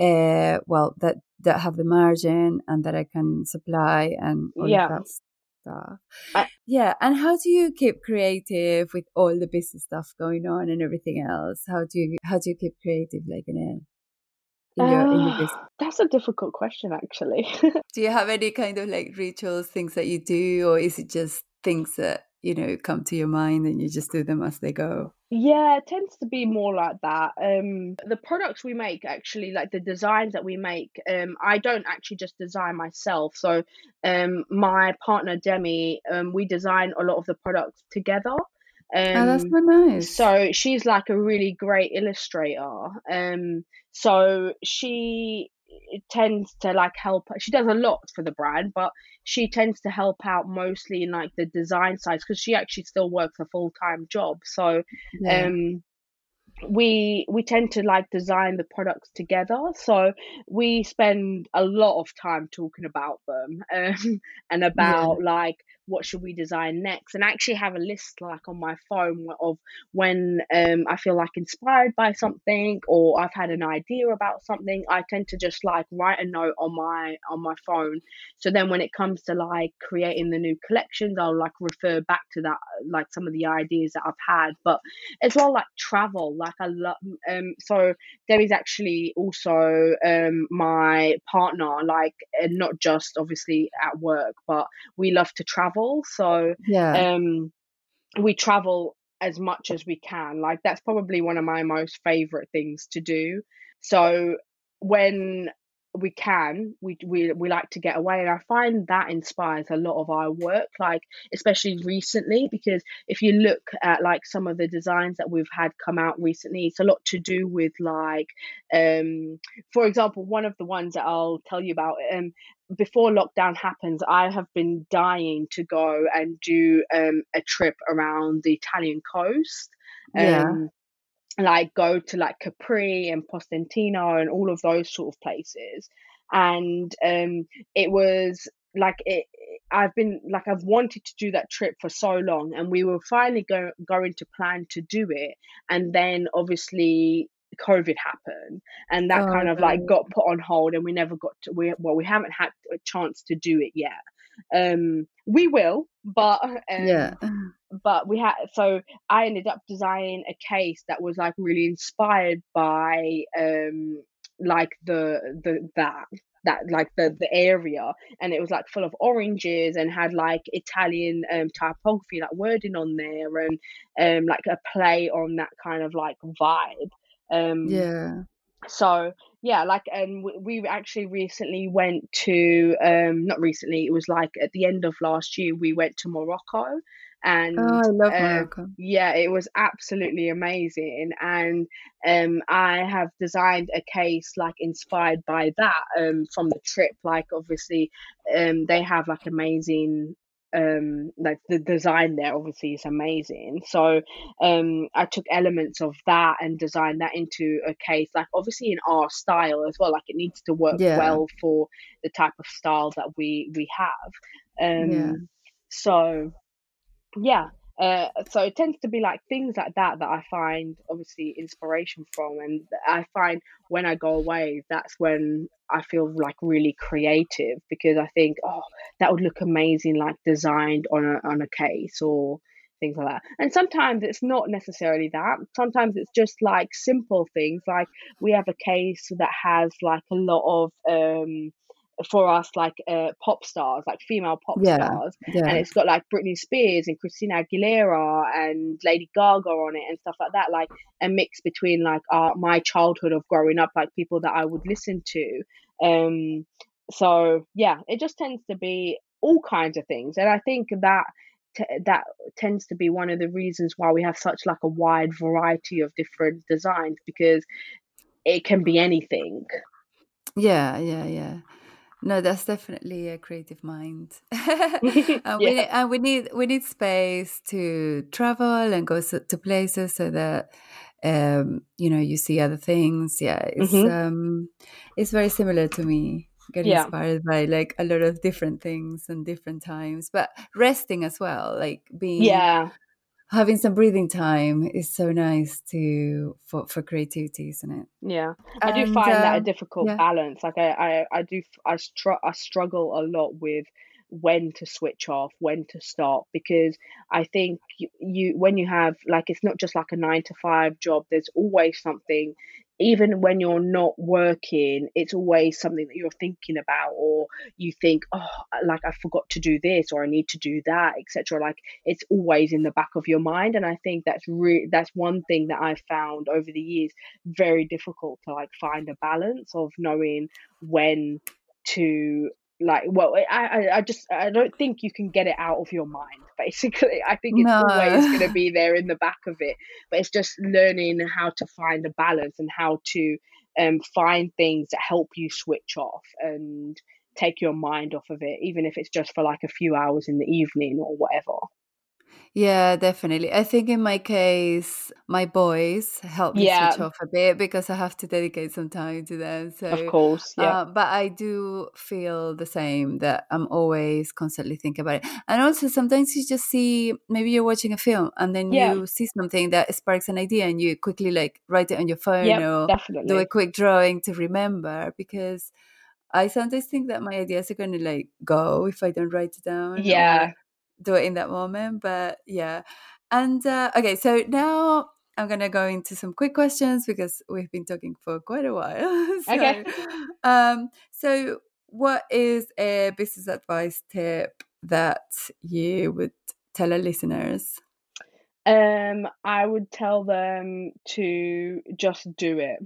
uh, well, that that have the margin and that I can supply and all yeah. that stuff. I, yeah, and how do you keep creative with all the business stuff going on and everything else? How do you how do you keep creative like in a in your, in your uh, business? That's a difficult question, actually. do you have any kind of like rituals, things that you do, or is it just things that you know come to your mind and you just do them as they go? Yeah, it tends to be more like that. Um, the products we make, actually, like the designs that we make, um, I don't actually just design myself. So, um, my partner Demi, um, we design a lot of the products together. Um, oh, that's so nice. So she's like a really great illustrator. Um, so she tends to like help. She does a lot for the brand, but she tends to help out mostly in like the design side because she actually still works a full time job. So, yeah. um, we we tend to like design the products together so we spend a lot of time talking about them um, and about yeah. like what should we design next? And I actually have a list like on my phone of when um, i feel like inspired by something or i've had an idea about something i tend to just like write a note on my on my phone. So then when it comes to like creating the new collections i'll like refer back to that like some of the ideas that i've had. But as well like travel like i love um so there is actually also um my partner like not just obviously at work but we love to travel travel. So yeah. um, we travel as much as we can. Like that's probably one of my most favorite things to do. So when we can we, we we like to get away and i find that inspires a lot of our work like especially recently because if you look at like some of the designs that we've had come out recently it's a lot to do with like um for example one of the ones that i'll tell you about um before lockdown happens i have been dying to go and do um a trip around the italian coast yeah. Like go to like Capri and Positano and all of those sort of places. And um, it was like it. I've been like I've wanted to do that trip for so long, and we were finally go, going to plan to do it, and then obviously COVID happened, and that Oh, kind of like got put on hold, and we never got to. We well, we haven't had a chance to do it yet. Um, we will, but um, Yeah. but we had so I ended up designing a case that was like really inspired by um like the the that that like the the area and it was like full of oranges and had like Italian um typography like wording on there and um like a play on that kind of like vibe um Yeah. So yeah like um we, we actually recently went to um not recently it was like at the end of last year we went to Morocco Oh, and I love uh, Morocco. yeah it was absolutely amazing and um I have designed a case like inspired by that um from the trip like obviously um they have like amazing um like the design there obviously is amazing so um I took elements of that and designed that into a case like obviously in our style as well like it needs to work Yeah. well for the type of style that we we have um Yeah. so yeah uh, so it tends to be like things like that that I find obviously inspiration from, and I find when I go away, that's when I feel like really creative because I think, oh, that would look amazing, like designed on a on a case or things like that. And sometimes it's not necessarily that. Sometimes it's just like simple things, like we have a case that has like a lot of um for us like uh pop stars like female pop Yeah. stars and Yeah. it's got like Britney Spears and Christina Aguilera and Lady Gaga on it and stuff like that, like a mix between like our my childhood of growing up, like people that I would listen to. Um, so yeah, it just tends to be all kinds of things, and I think that t- that tends to be one of the reasons why we have such like a wide variety of different designs because it can be anything. Yeah, yeah, yeah. No, that's definitely a creative mind. and we yeah, need, and we need we need space to travel and go so, to places so that um you know you see other things. Yeah, it's hmm um it's very similar to me. getting yeah, inspired by like a lot of different things and different times, but resting as well, like being yeah. Having some breathing time is so nice to for for creativity, isn't it? Yeah, I do find that a um difficult yeah, balance. Like I, I, I do, I str I struggle a lot with when to switch off, when to stop, because I think you, you, when you have like, it's not just like a nine to five job. There's always something, even when you're not working, it's always something that you're thinking about, or you think, oh, like I forgot to do this, or I need to do that, etc. Like it's always in the back of your mind, and I think that's re that's one thing that I've found over the years very difficult to like find a balance of knowing when to like well I, I I just I don't think you can get it out of your mind basically. I think it's always going to be there in the back of it but it's just learning how to find a balance and how to um find things that help you switch off and take your mind off of it even if it's just for like a few hours in the evening or whatever Yeah, definitely. I think in my case, my boys help me yeah switch off a bit because I have to dedicate some time to them. So, of course yeah uh, but I do feel the same that I'm always constantly thinking about it. And also, sometimes you just see maybe you're watching a film and then yeah you see something that sparks an idea and you quickly like write it on your phone yep or do a quick drawing to remember because I sometimes think that my ideas are going to like go if I don't write it down yeah do it in that moment. But yeah. And uh, okay, so now I'm going to go into some quick questions because we've been talking for quite a while. okay um, so what is a business advice tip that you would tell our listeners? Um, I would tell them to just do it.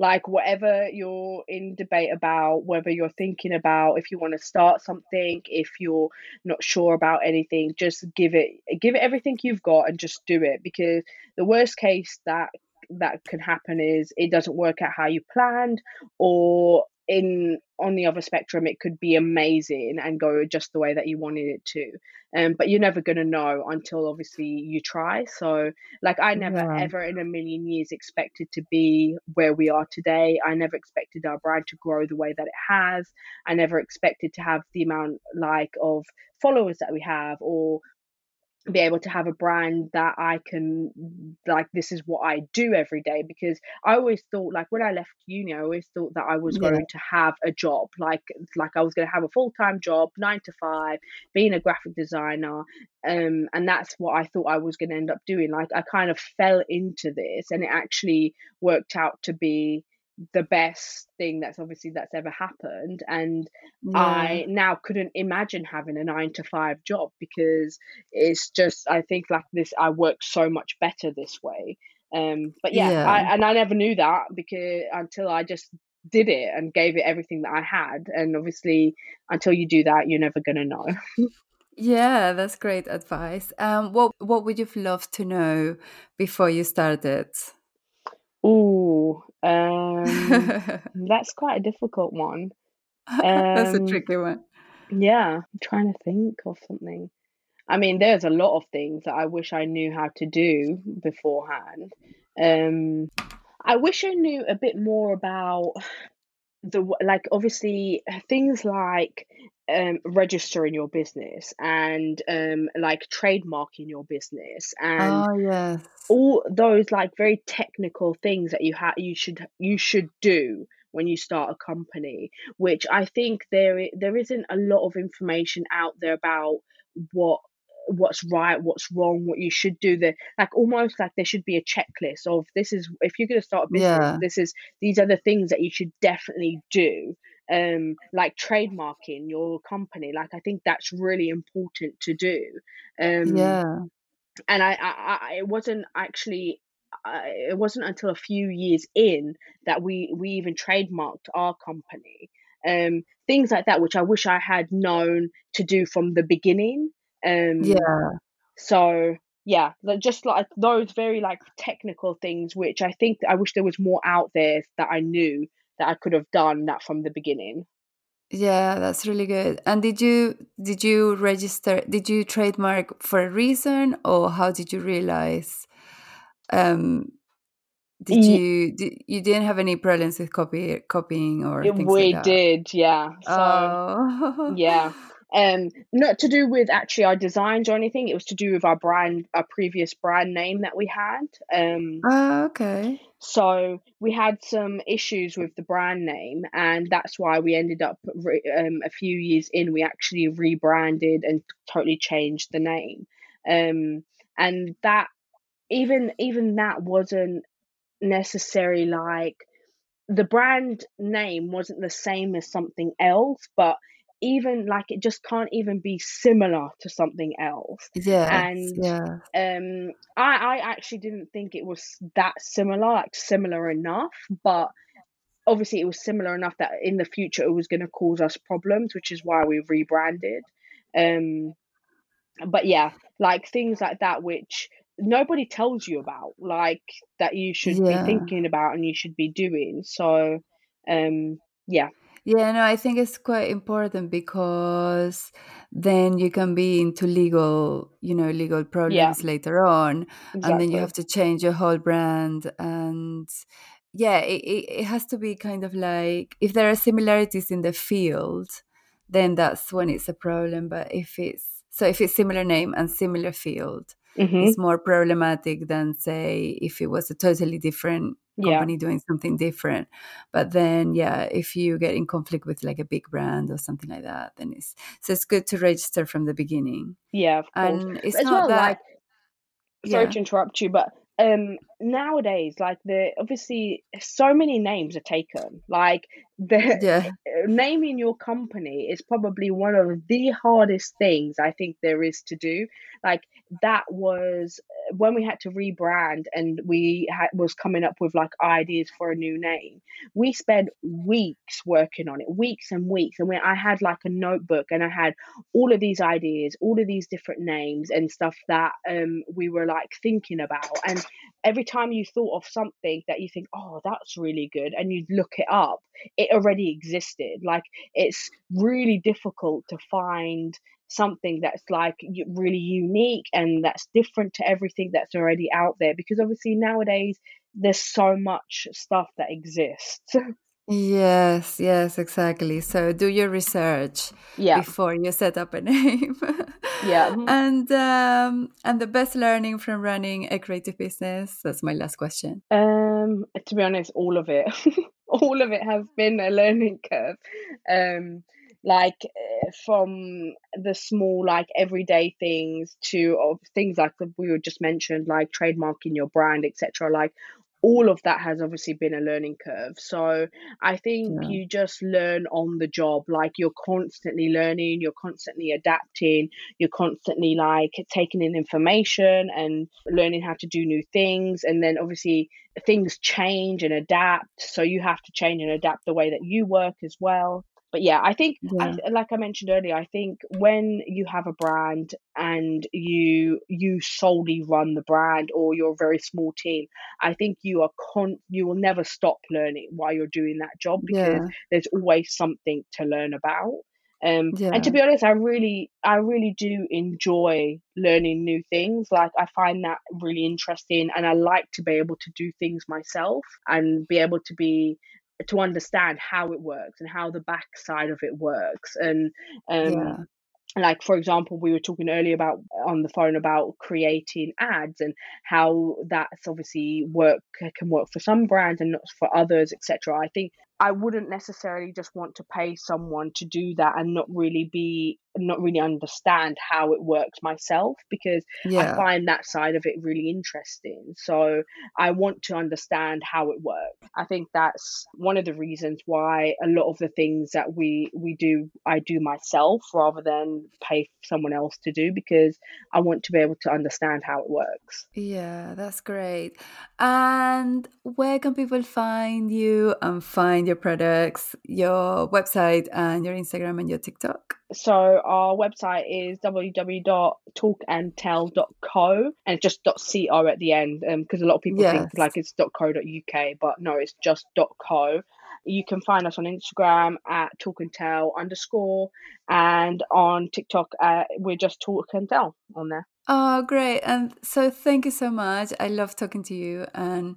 Like whatever you're in debate about whether you're thinking about if you want to start something if you're not sure about anything just give it give it everything you've got and just do it. Because the worst case that that can happen is it doesn't work out how you planned or in on the other spectrum it could be amazing and go just the way that you wanted it to. Um but you're never going to know until obviously you try. So like i never yeah. ever in a million years expected to be where we are today. I never expected our brand to grow the way that it has. I never expected to have the amount like of followers that we have or be able to have a brand that I can like this is what I do every day because I always thought like when I left uni I always thought that I was yeah. going to have a job like like I was going to have a full-time job 9 to 5 being a graphic designer um and that's what I thought I was going to end up doing like I kind of fell into this and it actually worked out to be the best thing that's obviously that's ever happened and yeah. i now couldn't imagine having a 9 to 5 job because it's just i think like this i work so much better this way um but yeah, yeah. I, and i never knew that because until i just did it and gave it everything that i had and obviously until you do that you're never going to know yeah that's great advice um what what would you've loved to know before you started Oh, um, that's quite a difficult one. that's a um, tricky one. Yeah, I'm trying to think of something. I mean, there's a lot of things that I wish I knew how to do beforehand. Um, I wish I knew a bit more about the like obviously things like um, registering your business and um, like trademarking your business and oh yes all those like very technical things that you have you should you should do when you start a company which i think there there isn't a lot of information out there about what what's right, what's wrong, what you should do. The like almost like there should be a checklist of this is if you're going to start a business, yeah. this is these are the things that you should definitely do. Um, like trademarking your company, like I think that's really important to do. Um, yeah, and I, I, I it wasn't actually it wasn't until a few years in that we we even trademarked our company um things like that which i wish i had known to do from the beginning um, yeah. So yeah, just like those very like technical things, which I think I wish there was more out there that I knew that I could have done that from the beginning. Yeah, that's really good. And did you did you register? Did you trademark for a reason, or how did you realize? Um, did you did, you didn't have any problems with copy copying or we like did yeah so oh. yeah um not to do with actually our designs or anything it was to do with our brand our previous brand name that we had um oh, okay. so we had some issues with the brand name and that's why we ended up re- um, a few years in we actually rebranded and totally changed the name. Um and that even even that wasn't necessarily like the brand name wasn't the same as something else but even like it just can't even be similar to something else. Yeah. And yeah. um I I actually didn't think it was that similar, like similar enough, but obviously it was similar enough that in the future it was going to cause us problems, which is why we rebranded. Um but yeah, like things like that which nobody tells you about, like that you should yeah. be thinking about and you should be doing. So um yeah yeah, no, I think it's quite important because then you can be into legal, you know, legal problems yeah. later on, exactly. and then you have to change your whole brand. And yeah, it, it has to be kind of like if there are similarities in the field, then that's when it's a problem. But if it's so, if it's similar name and similar field, mm-hmm. it's more problematic than say if it was a totally different company yeah. doing something different but then yeah if you get in conflict with like a big brand or something like that then it's so it's good to register from the beginning yeah and it's not well, that like, sorry yeah. to interrupt you but um nowadays like the obviously so many names are taken like the Yeah. naming your company is probably one of the hardest things I think there is to do. Like that was when we had to rebrand and we had was coming up with like ideas for a new name. We spent weeks working on it, weeks and weeks. And when I had like a notebook and I had all of these ideas, all of these different names and stuff that um we were like thinking about. And every time you thought of something that you think, oh, that's really good, and you look it up, it already existed. Like it's really difficult to find something that's like really unique and that's different to everything that's already out there because obviously nowadays there's so much stuff that exists. Yes, yes, exactly. So do your research yeah. before you set up a name. yeah. Mm-hmm. And um, and the best learning from running a creative business. That's my last question. Um, to be honest, all of it, all of it has been a learning curve. Um, like eh, from the small like everyday things to of things like we were just mentioned like trademarking your brand etc like all of that has obviously been a learning curve. So I think yeah. you just learn on the job. Like you're constantly learning, you're constantly adapting, you're constantly like taking in information and learning how to do new things. And then obviously things change and adapt. So you have to change and adapt the way that you work as well but yeah i think yeah. I, like i mentioned earlier i think when you have a brand and you you solely run the brand or you're a very small team i think you are con you will never stop learning while you're doing that job because yeah. there's always something to learn about um yeah. and to be honest i really i really do enjoy learning new things like i find that really interesting and i like to be able to do things myself and be able to be to understand how it works and how the backside of it works and um yeah. like for example we were talking earlier about on the phone about creating ads and how that's obviously work can work for some brands and not for others etc i think I wouldn't necessarily just want to pay someone to do that and not really be not really understand how it works myself because yeah. I find that side of it really interesting. So I want to understand how it works. I think that's one of the reasons why a lot of the things that we we do I do myself rather than pay someone else to do because I want to be able to understand how it works. Yeah, that's great. And where can people find you and find your products, your website and your Instagram and your TikTok? So our website is www.talkandtell.co and just .co at the end because um, a lot of people yes. think like it's .co.uk, but no, it's just .co. You can find us on Instagram at talk and tell underscore and on TikTok uh, we're just talk and tell on there. Oh, great! And so thank you so much. I love talking to you, and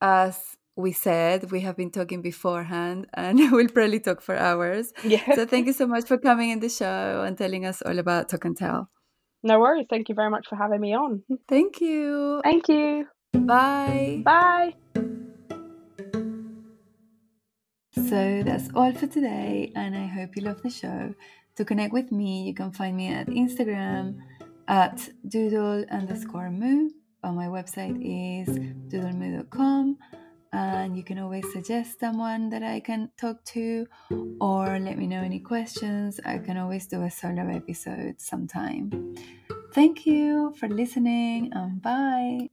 as we said we have been talking beforehand and we'll probably talk for hours. Yeah. So thank you so much for coming in the show and telling us all about Talk and Tell. No worries. Thank you very much for having me on. Thank you. Thank you. Bye. Bye. So that's all for today, and I hope you love the show. To connect with me, you can find me at Instagram at doodle underscore moo. On my website is doodlemoo.com and you can always suggest someone that I can talk to or let me know any questions. I can always do a solo episode sometime. Thank you for listening and bye.